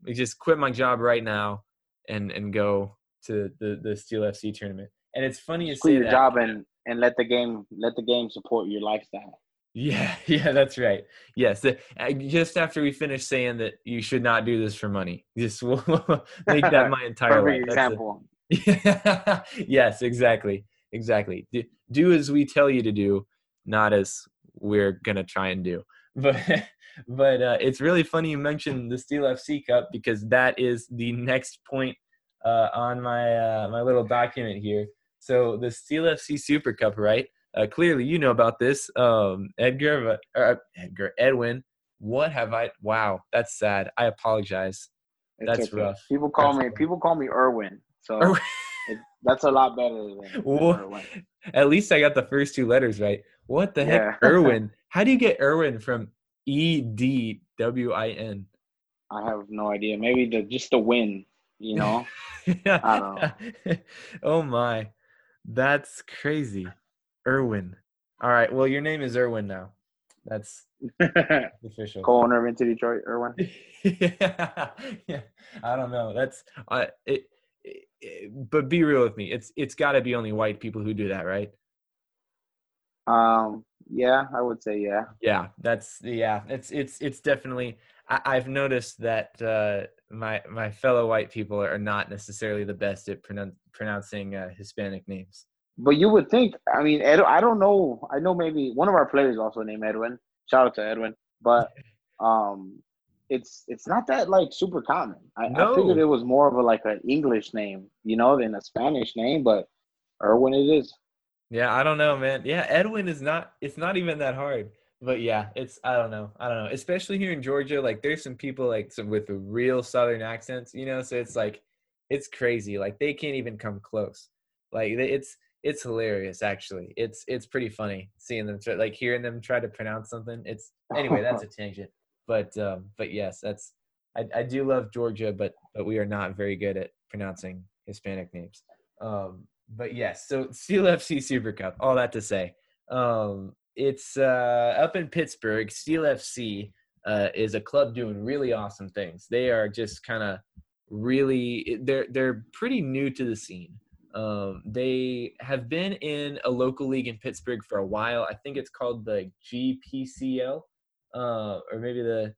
I just quit my job right now and and go to the the Steel FC tournament. And it's funny to say your that. job and and let the game let the game support your lifestyle. Yeah, yeah, that's right. Yes, just after we finish saying that you should not do this for money, just we'll make that my entire life. example. A, yes, exactly, exactly. Do, do as we tell you to do, not as we're gonna try and do. But but uh, it's really funny you mentioned the Steel FC Cup because that is the next point uh, on my uh, my little document here. So the Steel FC Super Cup, right? Uh, clearly, you know about this, um, Edgar, uh, Edgar, Edwin. What have I? Wow, that's sad. I apologize. It's that's okay. rough. People call that's me. Rough. People call me Erwin. So it, that's a lot better than well, At least I got the first two letters right. What the yeah. heck, Erwin? How do you get Erwin from E D W I N? I have no idea. Maybe the just the win, you know. I don't know. oh my, that's crazy, Erwin. All right, well your name is Erwin now. That's official. Cole Irvin to Detroit, Erwin. yeah, yeah. I don't know. That's uh, it, it, But be real with me. It's it's got to be only white people who do that, right? Um, yeah, I would say yeah. Yeah, that's yeah. It's it's it's definitely. I, have noticed that uh, my my fellow white people are not necessarily the best at pronoun- pronouncing uh, Hispanic names. But you would think. I mean, Ed, I don't know. I know maybe one of our players also named Edwin. Shout out to Edwin. But um, it's it's not that like super common. I, no. I figured it was more of a like an English name, you know, than a Spanish name. But Erwin, it is. Yeah, I don't know, man. Yeah, Edwin is not. It's not even that hard. But yeah, it's I don't know. I don't know. Especially here in Georgia, like there's some people like some with real Southern accents, you know. So it's like it's crazy. Like they can't even come close. Like it's it's hilarious actually. It's it's pretty funny seeing them try, like hearing them try to pronounce something. It's anyway, that's a tangent. But um, but yes, that's I, I do love Georgia, but but we are not very good at pronouncing Hispanic names. Um, but yes, so Steel FC Super Cup. All that to say, um, it's uh, up in Pittsburgh. Steel FC uh, is a club doing really awesome things. They are just kind of really they're they're pretty new to the scene. Um, they have been in a local league in Pittsburgh for a while. I think it's called the GPCL, uh, or maybe the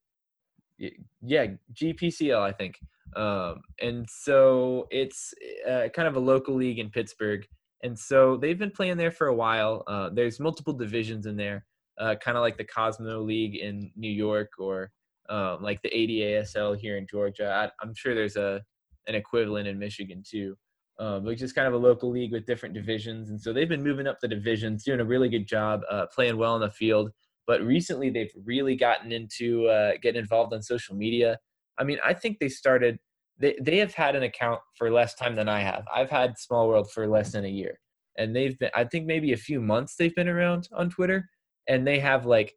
yeah GPCL. I think. Um, and so it's uh, kind of a local league in Pittsburgh. And so they've been playing there for a while. Uh, there's multiple divisions in there, uh, kind of like the Cosmo League in New York or um, like the ADASL here in Georgia. I, am sure there's a an equivalent in Michigan too. Um, but just kind of a local league with different divisions. And so they've been moving up the divisions, doing a really good job, uh, playing well in the field. But recently, they've really gotten into uh, getting involved on social media. I mean, I think they started. They they have had an account for less time than I have. I've had Small World for less than a year, and they've been. I think maybe a few months they've been around on Twitter, and they have like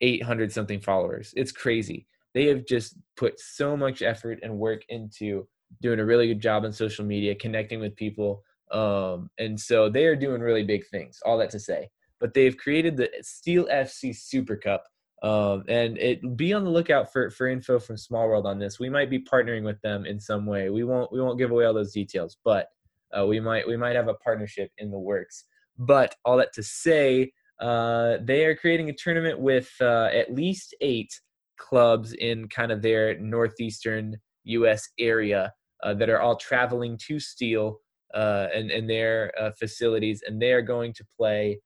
800 something followers. It's crazy. They have just put so much effort and work into doing a really good job on social media, connecting with people. Um, and so they are doing really big things, all that to say. But they've created the Steel FC Super Cup, um, and it be on the lookout for for info from Small World on this. We might be partnering with them in some way. We won't we won't give away all those details, but uh, we might we might have a partnership in the works. But all that to say, uh, they are creating a tournament with uh, at least eight clubs in kind of their northeastern U.S. area uh, that are all traveling to Steel uh, and, and their uh, facilities, and they are going to play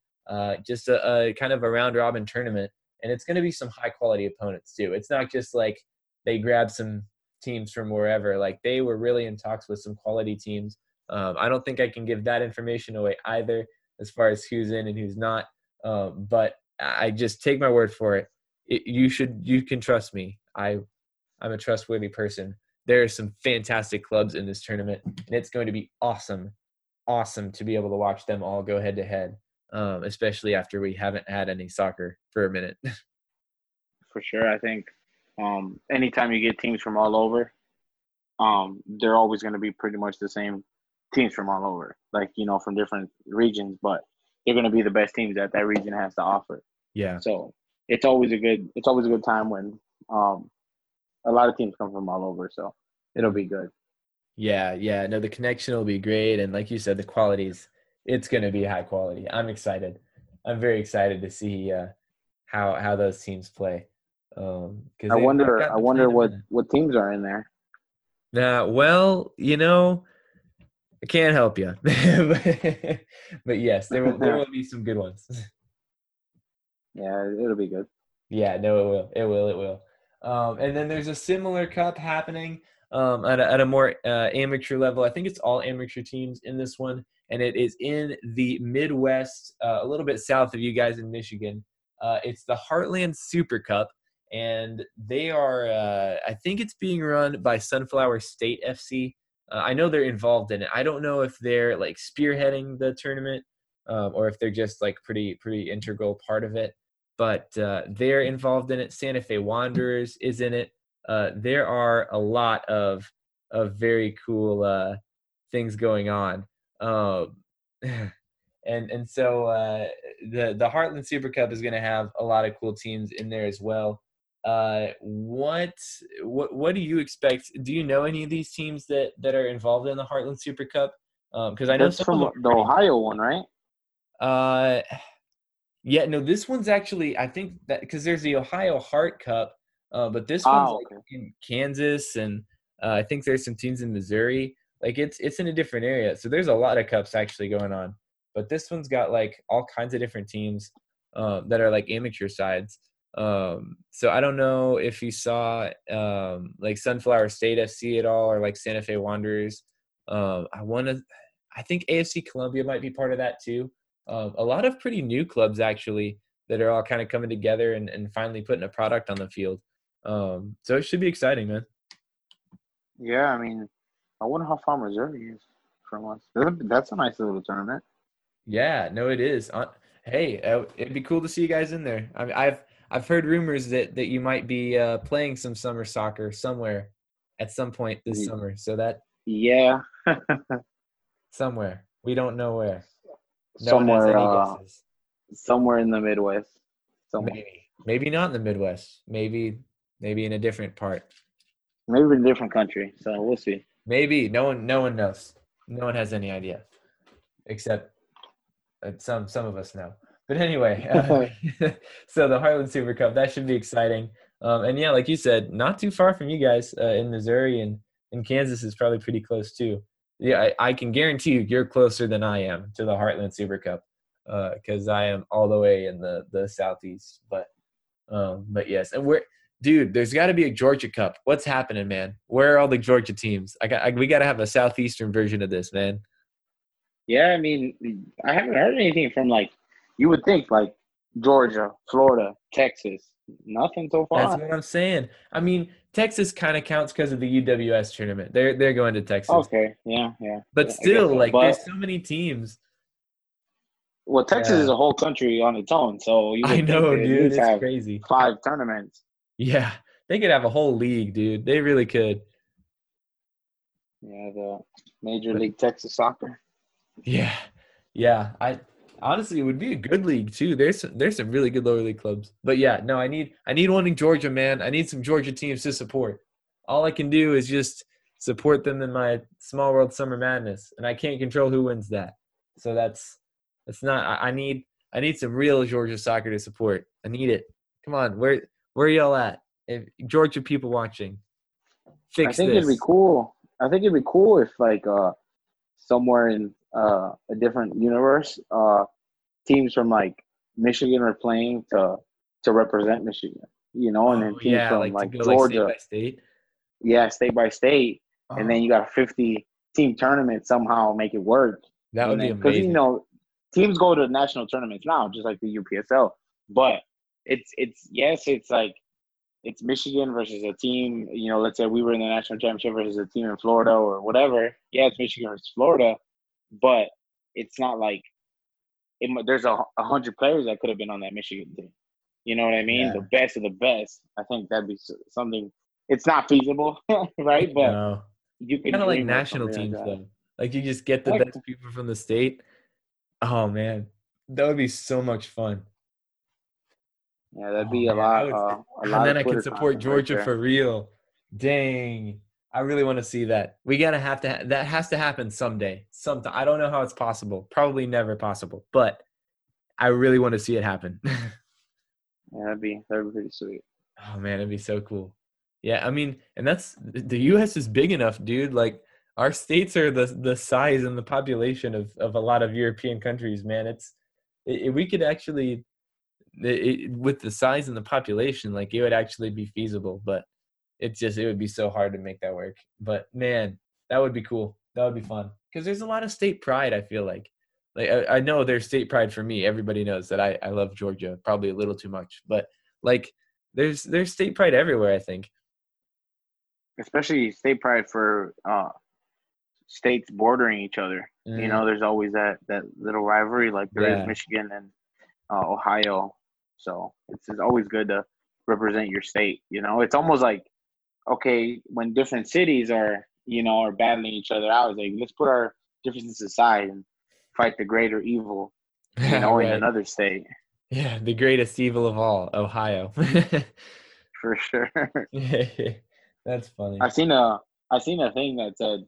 just a, a kind of a round robin tournament and it's going to be some high quality opponents too. It's not just like they grab some teams from wherever. Like they were really in talks with some quality teams. Um, I don't think I can give that information away either, as far as who's in and who's not. Um, but I just take my word for it. it. You should, you can trust me. I, I'm a trustworthy person. There are some fantastic clubs in this tournament, and it's going to be awesome, awesome to be able to watch them all go head to head um, especially after we haven't had any soccer for a minute. for sure, I think um, anytime you get teams from all over, um, they're always going to be pretty much the same teams from all over, like you know from different regions, but they're going to be the best teams that that region has to offer. Yeah. So it's always a good it's always a good time when um, a lot of teams come from all over, so it'll be good. Yeah, yeah. No, the connection will be great, and like you said, the qualities it's going to be high quality. I'm excited. I'm very excited to see uh, how how those teams play. Um, I wonder. I wonder what what teams are in there. Nah, well, you know, I can't help you, but, but yes, there will there will be some good ones. Yeah, it'll be good. Yeah, no, it will. It will. It will. Um, and then there's a similar cup happening um, at, a, at a more uh, amateur level. I think it's all amateur teams in this one and it is in the Midwest, uh, a little bit south of you guys in Michigan. Uh, it's the Heartland Super Cup, and they are, uh, I think it's being run by Sunflower State FC. Uh, I know they're involved in it. I don't know if they're like spearheading the tournament um, or if they're just like pretty, pretty integral part of it. But uh, they're involved in it. Santa Fe Wanderers is in it. Uh, there are a lot of of very cool things going on. Um, and and so uh, the the Heartland Super Cup is going to have a lot of cool teams in there as well. Uh, what what what do you expect? Do you know any of these teams that that are involved in the Heartland Super Cup? Because um, I know That's from the Ohio one, right? Uh, yeah, no, this one's actually I think that because there's the Ohio Heart Cup, uh, but this one's oh, okay. like in Kansas and uh, I think there's some teams in Missouri. Like it's it's in a different area. So there's a lot of cups actually going on. But this one's got like all kinds of different teams um, that are like amateur sides. Um, so I don't know if you saw um, like Sunflower State FC at all or like Santa Fe Wanderers. Um, I want to. I think AFC Columbia might be part of that too. Um, a lot of pretty new clubs actually that are all kind of coming together and, and finally putting a product on the field. Um, so it should be exciting, man. Yeah, I mean, I wonder how far Missouri is from us. That's a nice little tournament. Yeah, no, it is. Uh, hey, uh, it'd be cool to see you guys in there. I mean, I've I've heard rumors that that you might be uh, playing some summer soccer somewhere at some point this summer. So that yeah, somewhere we don't know where. No somewhere, uh, somewhere in the Midwest. Somewhere. Maybe, maybe not in the Midwest. Maybe, maybe in a different part. Maybe in a different country. So we'll see. Maybe no one, no one knows. No one has any idea, except uh, some some of us know. But anyway, uh, so the Heartland Super Cup that should be exciting. Um, and yeah, like you said, not too far from you guys uh, in Missouri and in Kansas is probably pretty close too. Yeah, I, I, can guarantee you, you're closer than I am to the Heartland Super Cup because uh, I am all the way in the the southeast. But um, but yes, and we're dude. There's got to be a Georgia Cup. What's happening, man? Where are all the Georgia teams? I got I, we got to have a southeastern version of this, man. Yeah, I mean, I haven't heard anything from like you would think like Georgia, Florida, Texas. Nothing so far. That's what I'm saying. I mean, Texas kind of counts because of the UWS tournament. They're they're going to Texas. Okay, yeah, yeah. But still, like, but, there's so many teams. Well, Texas yeah. is a whole country on its own, so I know, dude. It's crazy. Five tournaments. Yeah, they could have a whole league, dude. They really could. Yeah, the Major League Texas Soccer. Yeah, yeah. I honestly it would be a good league too. There's there's some really good lower league clubs. But yeah, no, I need I need one in Georgia, man. I need some Georgia teams to support. All I can do is just support them in my small world summer madness, and I can't control who wins that. So that's that's not. I, I need I need some real Georgia soccer to support. I need it. Come on, where where y'all at? If Georgia people watching, fix I think this. it'd be cool. I think it'd be cool if like uh somewhere in uh, a different universe. Uh, teams from like Michigan are playing to to represent Michigan, you know, and then oh, teams yeah, from like, like Georgia, like state state. yeah, state by state, uh-huh. and then you got a fifty team tournament somehow make it work. That would then, be amazing. You know, teams go to national tournaments now, just like the UPSL, but it's it's yes, it's like it's Michigan versus a team. You know, let's say we were in the national championship versus a team in Florida or whatever. Yeah, it's Michigan versus Florida, but it's not like it, there's a, a hundred players that could have been on that Michigan team. You know what I mean? Yeah. The best of the best. I think that'd be something. It's not feasible, right? But no. you can kind of like national teams like though. Like you just get the like, best people from the state. Oh man, that would be so much fun. Yeah, that'd be oh, a, lot, uh, a lot. And then I can support Georgia right for real. Dang. I really want to see that. We gotta have to. Ha- that has to happen someday. Sometime. I don't know how it's possible. Probably never possible. But I really want to see it happen. yeah, that'd be that'd be pretty sweet. Oh man, it'd be so cool. Yeah, I mean, and that's the U.S. is big enough, dude. Like our states are the the size and the population of of a lot of European countries. Man, it's it, we could actually it, with the size and the population, like it would actually be feasible. But it's just it would be so hard to make that work. But man, that would be cool. That would be fun because there's a lot of state pride. I feel like, like I, I, know there's state pride for me. Everybody knows that I I love Georgia probably a little too much, but like there's there's state pride everywhere. I think, especially state pride for uh states bordering each other. Mm. You know, there's always that that little rivalry like there yeah. is Michigan and uh, Ohio. So it's, it's always good to represent your state. You know, it's almost like okay, when different cities are, you know, are battling each other out, like let's put our differences aside and fight the greater evil, you know, right. in another state. Yeah, the greatest evil of all, Ohio. For sure. That's funny. I've seen a I've seen a thing that said,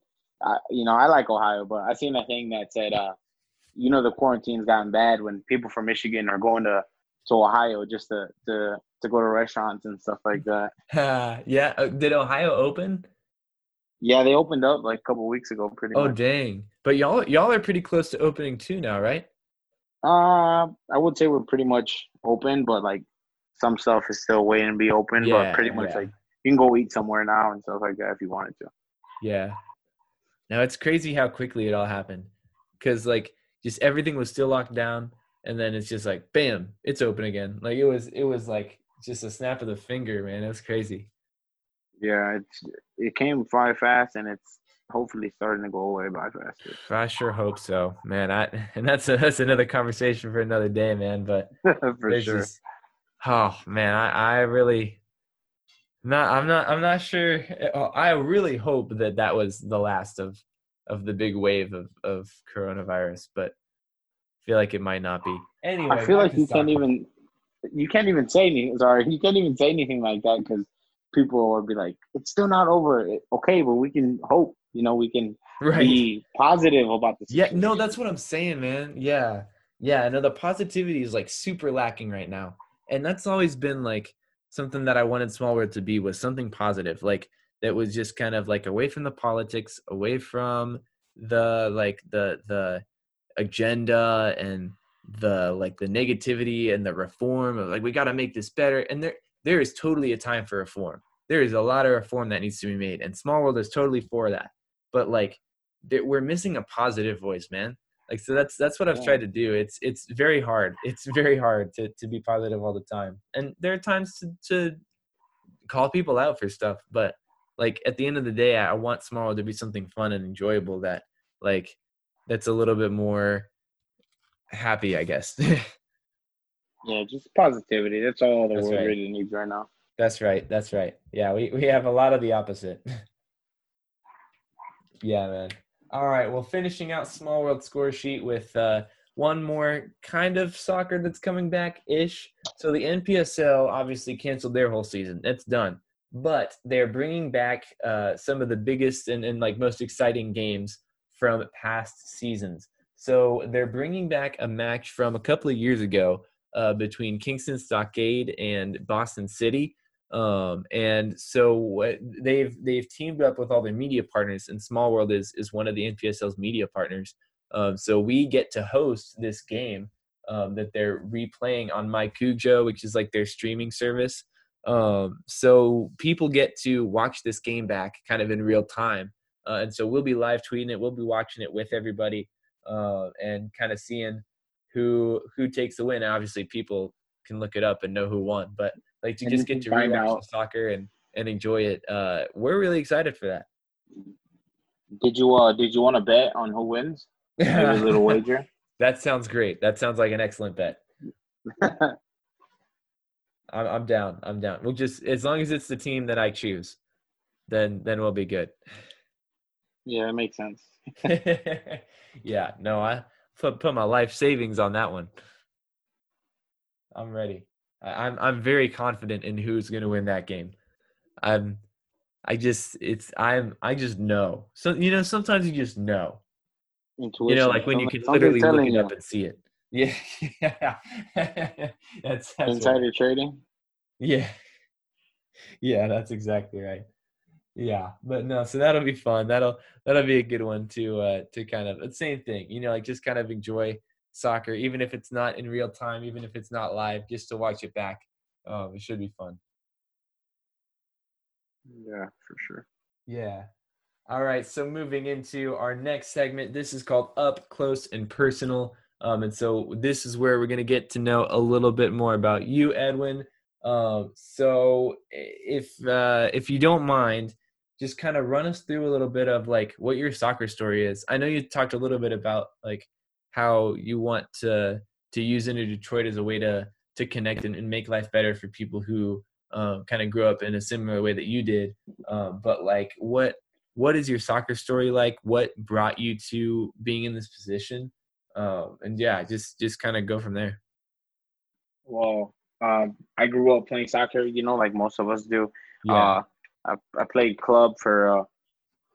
uh, you know, I like Ohio, but I've seen a thing that said, uh, you know, the quarantine's gotten bad when people from Michigan are going to to Ohio just to to to go to restaurants and stuff like that. yeah, uh, did Ohio open? Yeah, they opened up like a couple weeks ago, pretty. Oh much. dang! But y'all y'all are pretty close to opening too now, right? Uh, I would say we're pretty much open, but like some stuff is still waiting to be open. Yeah, but pretty much yeah. like you can go eat somewhere now and stuff like that if you wanted to. Yeah. Now it's crazy how quickly it all happened, because like just everything was still locked down and then it's just like bam it's open again like it was it was like just a snap of the finger man it was crazy yeah it's it came fly fast and it's hopefully starting to go away by faster. I sure hope so, man. I and that's a, that's another conversation for another day, man. But for sure. Just, oh man, I I really not I'm not I'm not sure. Oh, I really hope that that was the last of of the big wave of of coronavirus, but feel like it might not be. Anyway, I feel like you can't even you can't even say anything. Sorry, you can't even say anything like that because people will be like, "It's still not over." Okay, but we can hope. You know, we can right. be positive about this. Yeah, no, that's what I'm saying, man. Yeah, yeah. No, the positivity is like super lacking right now, and that's always been like something that I wanted Small World to be was something positive, like that was just kind of like away from the politics, away from the like the the agenda and the like the negativity and the reform of like we got to make this better. And there there is totally a time for reform. There is a lot of reform that needs to be made and small world is totally for that. But like we're missing a positive voice man. Like so that's that's what i've tried to do. It's it's very hard. It's very hard to to be positive all the time. And there are times to, to call people out for stuff but like at the end of the day i want small world to be something fun and enjoyable that like that's a little bit more happy, I guess. yeah, just positivity. That's all the that's world right. really needs right now. That's right. That's right. Yeah, we, we have a lot of the opposite. yeah, man. All right. Well, finishing out Small World score sheet with uh, one more kind of soccer that's coming back ish. So the NPSL obviously canceled their whole season. It's done. But they're bringing back uh, some of the biggest and, and like most exciting games from past seasons. So they're bringing back a match from a couple of years ago uh, between Kingston Stockade and Boston City. Um, and so they've they've teamed up with all their media partners, and Small World is is one of the NPSL's media partners. Um, so we get to host this game um, that they're replaying on MyCujoo, which is like their streaming service. Um, so people get to watch this game back kind of in real time. Uh, and so we'll be live tweeting it. We'll be watching it with everybody uh, and kind of seeing who who takes the win. Obviously, people can look it up and know who won, but like to and just get to rewatch soccer and and enjoy it. Uh, we're really excited for that. Did you uh did you want to bet on who wins? a little wager. that sounds great. That sounds like an excellent bet. I'm, I'm down. I'm down. We'll just as long as it's the team that I choose, then then we'll be good. Yeah, it makes sense. yeah, no, I put put my life savings on that one. I'm ready. I, I'm I'm very confident in who's going to win that game. I'm I just it's I'm I just know. So you know sometimes you just know. Intuition. You know, like when you can literally look it up and see it. Yeah, yeah. that's, that's insider right. trading. Yeah, yeah, that's exactly right yeah but no so that'll be fun. That'll that'll be a good one to uh to kind of the same thing you know like just kind of enjoy soccer even if it's not in real time even if it's not live just to watch it back. Um it should be fun. Yeah for sure. Yeah. All right so moving into our next segment this is called up close and personal. Um and so this is where we're going to get to know a little bit more about you edwin. Um so if uh if you don't mind just kind of run us through a little bit of like what your soccer story is. I know you talked a little bit about like how you want to to use Inter Detroit as a way to to connect and, and make life better for people who um, kind of grew up in a similar way that you did. Um, but like, what what is your soccer story like? What brought you to being in this position? Um, and yeah, just just kind of go from there. Well, um, I grew up playing soccer, you know, like most of us do. Yeah. Uh, I, I played club for uh,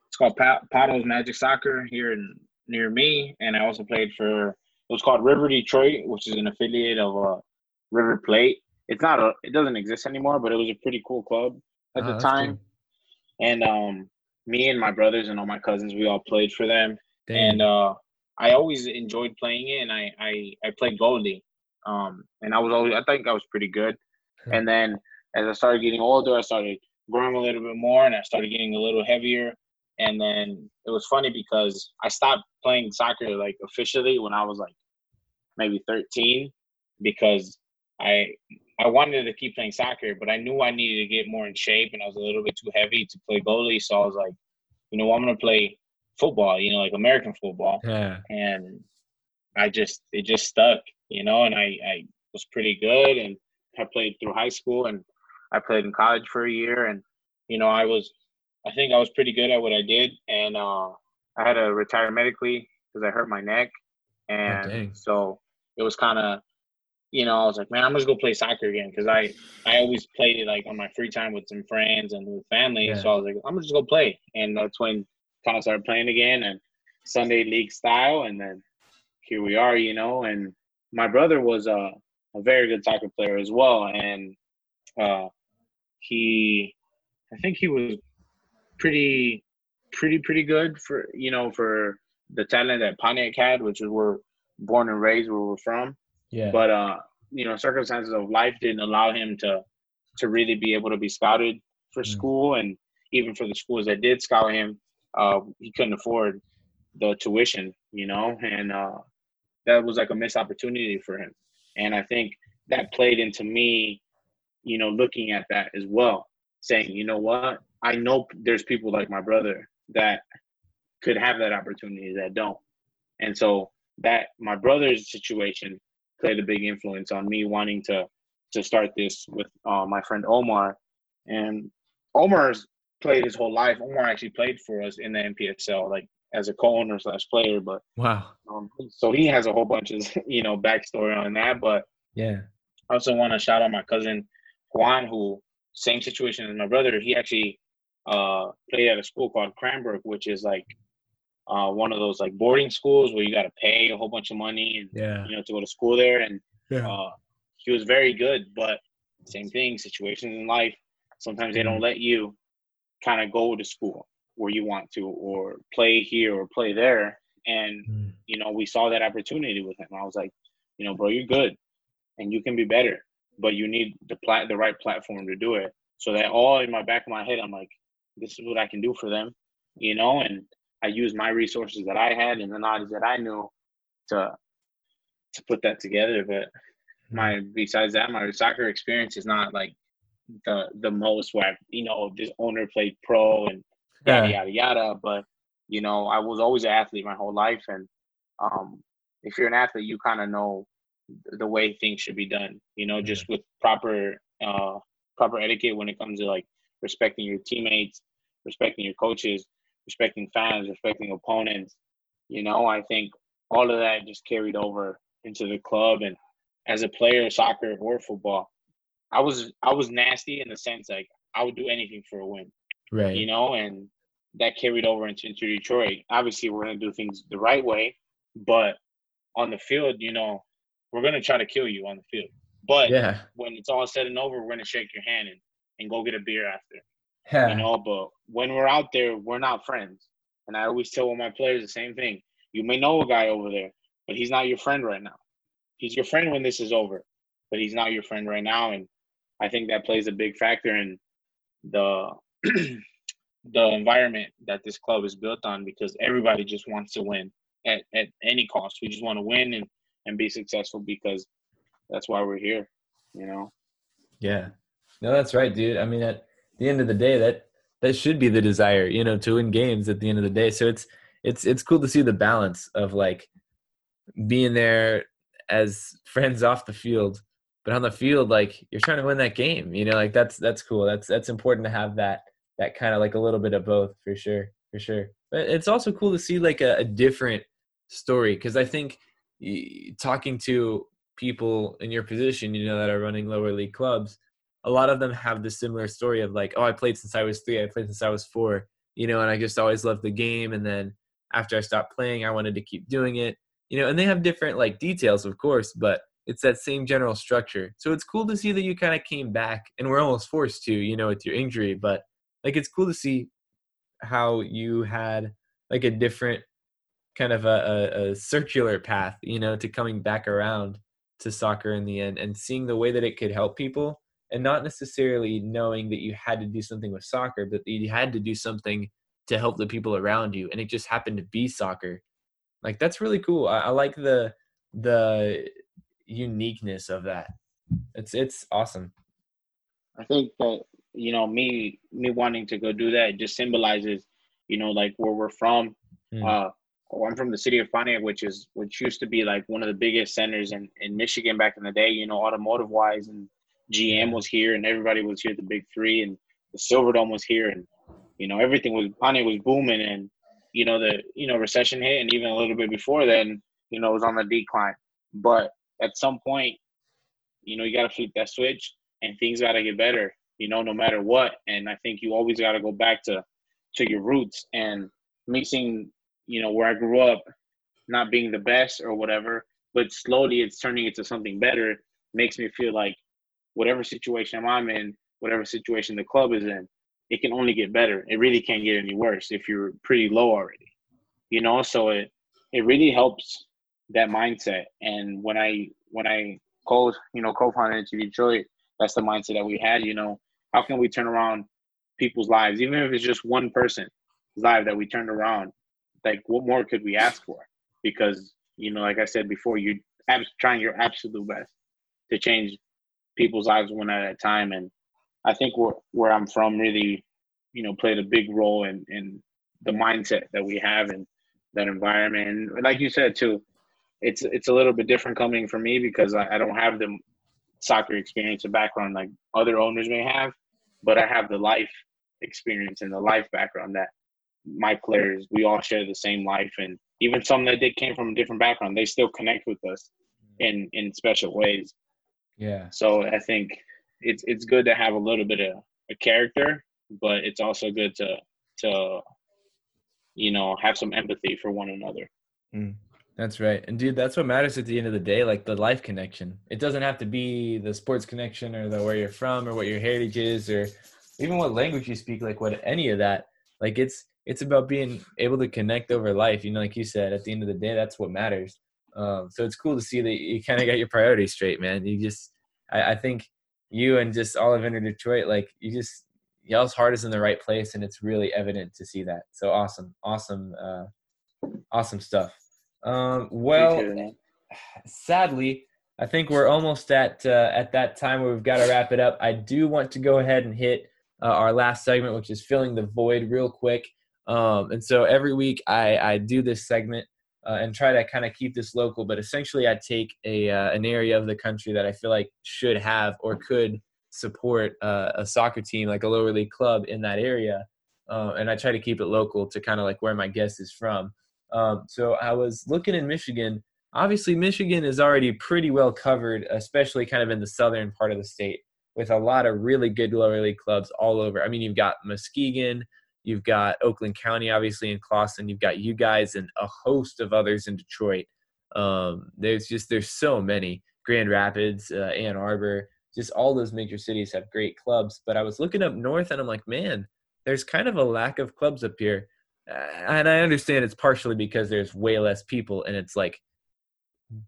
it's called Paddles Magic Soccer here in, near me, and I also played for it was called River Detroit, which is an affiliate of uh, River Plate. It's not a it doesn't exist anymore, but it was a pretty cool club at oh, the time. Cool. And um, me and my brothers and all my cousins, we all played for them, and uh, I always enjoyed playing it. And I I, I played goalie, um, and I was always I think I was pretty good. and then as I started getting older, I started growing a little bit more and I started getting a little heavier. And then it was funny because I stopped playing soccer like officially when I was like maybe 13 because I I wanted to keep playing soccer, but I knew I needed to get more in shape and I was a little bit too heavy to play goalie. So I was like, you know, I'm gonna play football, you know, like American football. Yeah. And I just it just stuck, you know, and I I was pretty good and I played through high school and I played in college for a year and you know, I was I think I was pretty good at what I did and uh I had to retire medically because I hurt my neck oh, and oh, so it was kind of you know, I was like, man, I'm just go play soccer again because I I always played it like on my free time with some friends and with family. Yeah. So I was like, I'm gonna just go play, and that's when kind of started playing again and Sunday league style, and then here we are, you know. And my brother was a a very good soccer player as well, and uh, he, I think he was pretty, pretty, pretty good for you know for the talent that Pontiac had, which is where born and raised where we're from. Yeah. But uh, you know, circumstances of life didn't allow him to to really be able to be scouted for mm. school, and even for the schools that did scout him, uh, he couldn't afford the tuition. You know, and uh, that was like a missed opportunity for him. And I think that played into me, you know, looking at that as well, saying, you know what, I know there's people like my brother that could have that opportunity that don't. And so that my brother's situation played a big influence on me wanting to to start this with uh, my friend Omar. And Omar's played his whole life. Omar actually played for us in the NPSL, like as a co-owner slash player. But wow, um, so he has a whole bunch of you know backstory on that. But yeah, I also want to shout out my cousin Juan, who same situation as my brother. He actually uh, played at a school called Cranbrook, which is like uh, one of those like boarding schools where you got to pay a whole bunch of money and yeah. you know to go to school there. And yeah. uh, he was very good, but same thing. Situations in life, sometimes they don't mm-hmm. let you kind of go to school where you want to, or play here or play there. And mm. you know, we saw that opportunity with him. I was like, you know, bro, you're good, and you can be better, but you need the plat the right platform to do it. So that all in my back of my head, I'm like, this is what I can do for them, you know, and I used my resources that I had and the knowledge that I knew to to put that together. But my besides that, my soccer experience is not like the the most where you know this owner played pro and yada yeah. yada yada. But you know, I was always an athlete my whole life, and um, if you're an athlete, you kind of know the way things should be done. You know, just with proper uh, proper etiquette when it comes to like respecting your teammates, respecting your coaches, respecting fans, respecting opponents. You know, I think all of that just carried over into the club and as a player, soccer or football, I was I was nasty in the sense like I would do anything for a win. Right. You know, and that carried over into, into Detroit. Obviously we're gonna do things the right way, but on the field, you know, we're gonna try to kill you on the field. But yeah. when it's all said and over, we're gonna shake your hand and, and go get a beer after. Yeah. You know, but when we're out there, we're not friends. And I always tell all my players the same thing. You may know a guy over there, but he's not your friend right now. He's your friend when this is over, but he's not your friend right now. And I think that plays a big factor in the the environment that this club is built on because everybody just wants to win at, at any cost. We just want to win and, and be successful because that's why we're here, you know? Yeah. No, that's right, dude. I mean, at the end of the day, that that should be the desire, you know, to win games at the end of the day. So it's it's it's cool to see the balance of like being there as friends off the field, but on the field, like you're trying to win that game. You know, like that's that's cool. That's that's important to have that that kind of like a little bit of both for sure, for sure. But it's also cool to see like a, a different story because I think talking to people in your position, you know, that are running lower league clubs, a lot of them have the similar story of like, oh, I played since I was three, I played since I was four, you know, and I just always loved the game. And then after I stopped playing, I wanted to keep doing it, you know, and they have different like details, of course, but it's that same general structure. So it's cool to see that you kind of came back and we're almost forced to, you know, with your injury, but like it's cool to see how you had like a different kind of a, a, a circular path, you know, to coming back around to soccer in the end and seeing the way that it could help people and not necessarily knowing that you had to do something with soccer, but that you had to do something to help the people around you, and it just happened to be soccer. Like that's really cool. I, I like the the uniqueness of that. It's it's awesome. I think that you know me me wanting to go do that just symbolizes you know like where we're from Mm. Uh, I'm from the city of Pontiac, which is which used to be like one of the biggest centers in in Michigan back in the day. You know, automotive wise, and GM was here, and everybody was here. The big three, and the Silverdome was here, and you know everything was Pontiac was booming, and you know the you know recession hit, and even a little bit before then, you know, it was on the decline. But at some point, you know, you got to flip that switch, and things got to get better. You know, no matter what, and I think you always got to go back to to your roots and mixing you know, where I grew up not being the best or whatever, but slowly it's turning into something better makes me feel like whatever situation I'm in, whatever situation the club is in, it can only get better. It really can't get any worse if you're pretty low already. You know, so it it really helps that mindset. And when I when I co you know co-founded Inter Detroit, that's the mindset that we had. You know, how can we turn around people's lives, even if it's just one person's life that we turned around? Like what more could we ask for? Because you know, like I said before, you're trying your absolute best to change people's lives one at a time, and I think where where I'm from really, you know, played a big role in in the mindset that we have and that environment. And like you said too, it's it's a little bit different coming from me because I, I don't have the soccer experience and background like other owners may have, but I have the life experience and the life background that my players, we all share the same life, and even some that they came from a different background, they still connect with us in in special ways. Yeah. So I think it's it's good to have a little bit of a character, but it's also good to to you know have some empathy for one another. Mm, that's right, and dude, that's what matters at the end of the day, like the life connection. It doesn't have to be the sports connection or the where you're from or what your heritage is or even what language you speak, like what any of that. Like it's it's about being able to connect over life. You know, like you said, at the end of the day, that's what matters. Um, so it's cool to see that you kind of got your priorities straight, man. You just, I, I think you and just all of Inter Detroit, like you just, y'all's heart is in the right place, and it's really evident to see that. So awesome, awesome, uh, awesome stuff. Um, well, sadly, I think we're almost at uh, at that time where we've got to wrap it up. I do want to go ahead and hit uh, our last segment, which is filling the void, real quick. Um, and so every week I, I do this segment uh, and try to kind of keep this local, but essentially I take a uh, an area of the country that I feel like should have or could support uh, a soccer team like a lower league club in that area, uh, and I try to keep it local to kind of like where my guest is from. Um, so I was looking in Michigan. Obviously, Michigan is already pretty well covered, especially kind of in the southern part of the state, with a lot of really good lower league clubs all over. I mean, you've got Muskegon, You've got Oakland County, obviously, in Clawson. You've got you guys and a host of others in Detroit. Um, there's just there's so many. Grand Rapids, uh, Ann Arbor, just all those major cities have great clubs. But I was looking up north, and I'm like, man, there's kind of a lack of clubs up here. Uh, and I understand it's partially because there's way less people, and it's like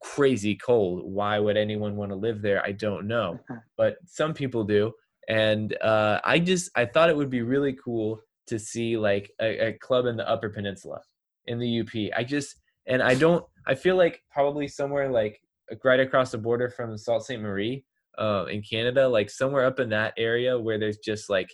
crazy cold. Why would anyone want to live there? I don't know, but some people do. And uh, I just I thought it would be really cool to see like a, a club in the Upper Peninsula in the UP. I just and I don't. I feel like probably somewhere like right across the border from Sault Ste. Marie uh, in Canada, like somewhere up in that area where there's just like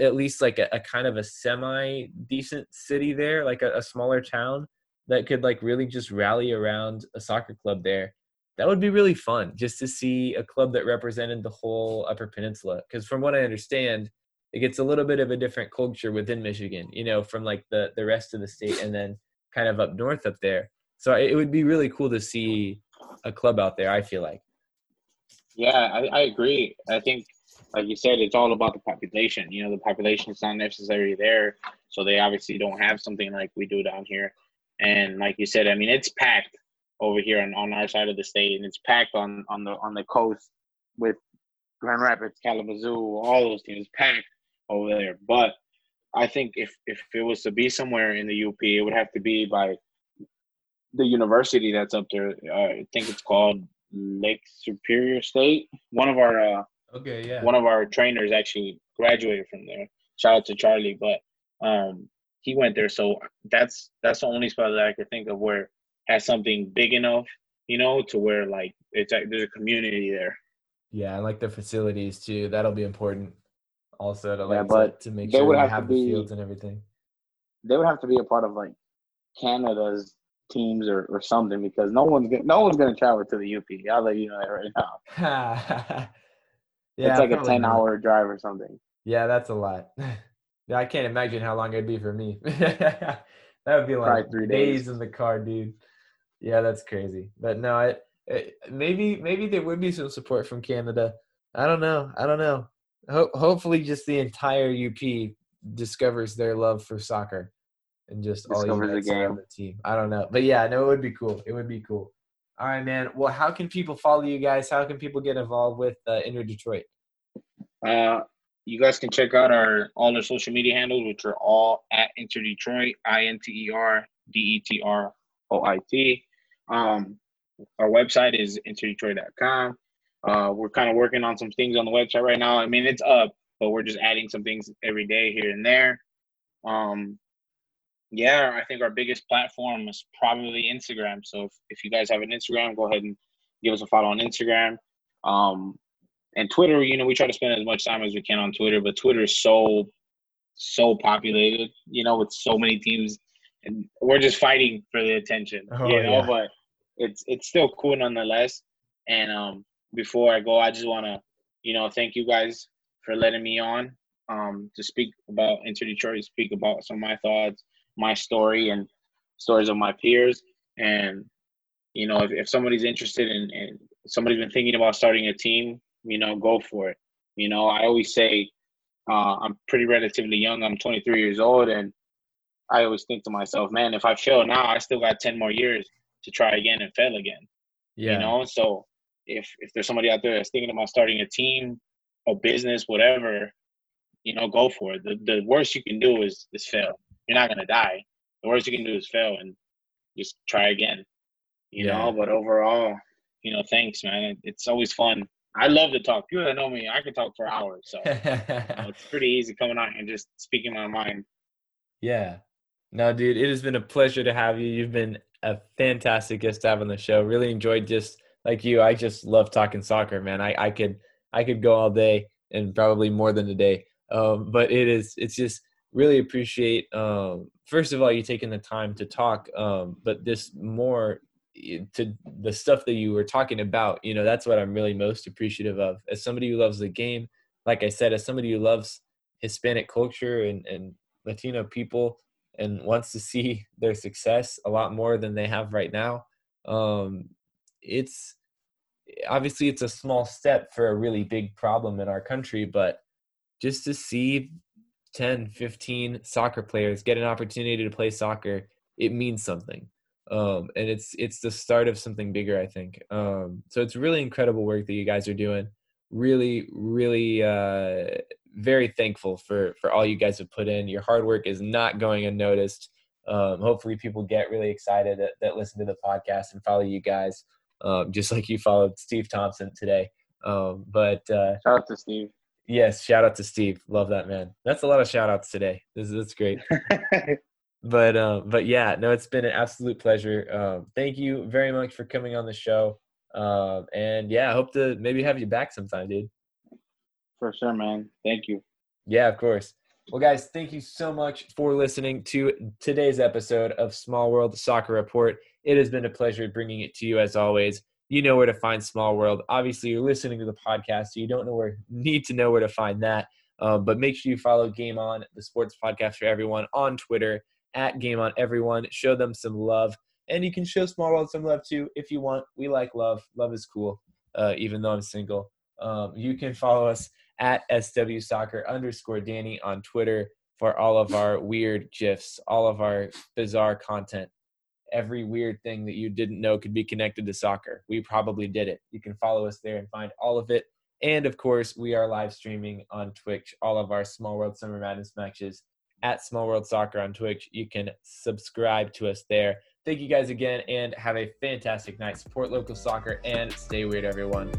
at least like a, a kind of a semi decent city there, like a, a, smaller town that could like really just rally around a soccer club there. That would be really fun just to see a club that represented the whole Upper Peninsula. Because from what I understand, it gets a little bit of a different culture within Michigan, you know, from like the the rest of the state and then kind of up north up there. So it would be really cool to see a club out there. I feel like. Yeah, I, I agree. I think, like you said, it's all about the population. You know, the population is not necessarily there, so they obviously don't have something like we do down here. And like you said, I mean, it's packed over here on, on our side of the state, and it's packed on on the on the coast with Grand Rapids, Kalamazoo, all those teams packed over there. But I think if if it was to be somewhere in the UP, it would have to be by the university that's up there. Uh, I think it's called Lake Superior State. One of our uh, okay, yeah, one of our trainers actually graduated from there. Shout out to Charlie, but um, he went there. So that's that's the only spot that I could think of where has something big enough, you know, to where like it's like there's a community there. Yeah, I like the facilities too. That'll be important also to like yeah, but to, to make sure would have have the be, fields and everything. They would have to be a part of like Canada's teams or, or something because no one's gonna, no one's gonna travel to the UP. I'll let you know that right now. yeah, it's like a ten not. hour drive or something. Yeah, that's a lot. yeah, I can't imagine how long it'd be for me. that would be like three days. days in the car, dude. Yeah, that's crazy. But no, I, it, maybe maybe there would be some support from Canada. I don't know. I don't know. Ho- hopefully, just the entire UP discovers their love for soccer and just all you guys the on the team. I don't know, but yeah, no, it would be cool. It would be cool. All right, man. Well, how can people follow you guys? How can people get involved with uh, Inter Detroit? Uh, you guys can check out our all our social media handles, which are all at Inter Detroit, I N T E R D E T R O I T. Um, our website is interdetroit.com. Uh, we're kind of working on some things on the website right now. I mean, it's up, but we're just adding some things every day here and there. Um, yeah, I think our biggest platform is probably Instagram. So if, if you guys have an Instagram, go ahead and give us a follow on Instagram. Um, and Twitter, you know, we try to spend as much time as we can on Twitter, but Twitter is so, so populated, you know, with so many teams, and we're just fighting for the attention, oh, you know. Yeah. But it's it's still cool nonetheless. And um, before I go, I just want to, you know, thank you guys for letting me on um, to speak about Inter Detroit, speak about some of my thoughts, my story, and stories of my peers. And you know, if, if somebody's interested in, and somebody's been thinking about starting a team, you know, go for it. You know, I always say uh, I'm pretty relatively young. I'm 23 years old, and I always think to myself, man, if I fail now, I still got 10 more years to try again and fail again. Yeah. You know, so if if there's somebody out there that's thinking about starting a team, a business, whatever, you know, go for it. The the worst you can do is is fail. You're not gonna die. The worst you can do is fail and just try again. You yeah. know, but overall, you know, thanks, man. it's always fun. I love to talk. People that know me, I can talk for hours. So you know, it's pretty easy coming out and just speaking my mind. Yeah. No, dude, it has been a pleasure to have you. You've been a fantastic guest to have on the show. Really enjoyed just like you. I just love talking soccer, man. I, I could I could go all day and probably more than a day. Um, but it is it's just really appreciate um, first of all you taking the time to talk, um, but this more to the stuff that you were talking about. You know, that's what I'm really most appreciative of. As somebody who loves the game, like I said, as somebody who loves Hispanic culture and, and Latino people, and wants to see their success a lot more than they have right now. Um, it's obviously it's a small step for a really big problem in our country, but just to see 10, 15 soccer players get an opportunity to play soccer, it means something. Um, and it's it's the start of something bigger, I think. Um, so it's really incredible work that you guys are doing. Really, really uh, very thankful for for all you guys have put in. Your hard work is not going unnoticed. Um, hopefully, people get really excited that, that, listen to the podcast and follow you guys, um, just like you followed Steve Thompson today. Um, but uh, shout out to Steve. Yes, shout out to Steve. Love that man. That's a lot of shout outs today. This is that's great. but um, but yeah, no, it's been an absolute pleasure. Um, thank you very much for coming on the show. Um, and yeah, I hope to maybe have you back sometime, dude. For sure, man. Thank you. Yeah, of course. Well, guys, thank you so much for listening to today's episode of Small World Soccer Report. It has been a pleasure bringing it to you as always. You know where to find Small World. Obviously, you're listening to the podcast, so you don't know where need to know where to find that. Um, but make sure you follow Game On, the sports podcast for everyone, on Twitter at Game On Everyone. Show them some love, and you can show Small World some love too if you want. We like love. Love is cool, uh, even though I'm single. Um, you can follow us at SW Soccer underscore Danny on Twitter for all of our weird GIFs, all of our bizarre content. Every weird thing that you didn't know could be connected to soccer. We probably did it. You can follow us there and find all of it. And of course, we are live streaming on Twitch all of our Small World Summer Madness matches at Small World Soccer on Twitch. You can subscribe to us there. Thank you guys again and have a fantastic night. Support local soccer and stay weird, everyone.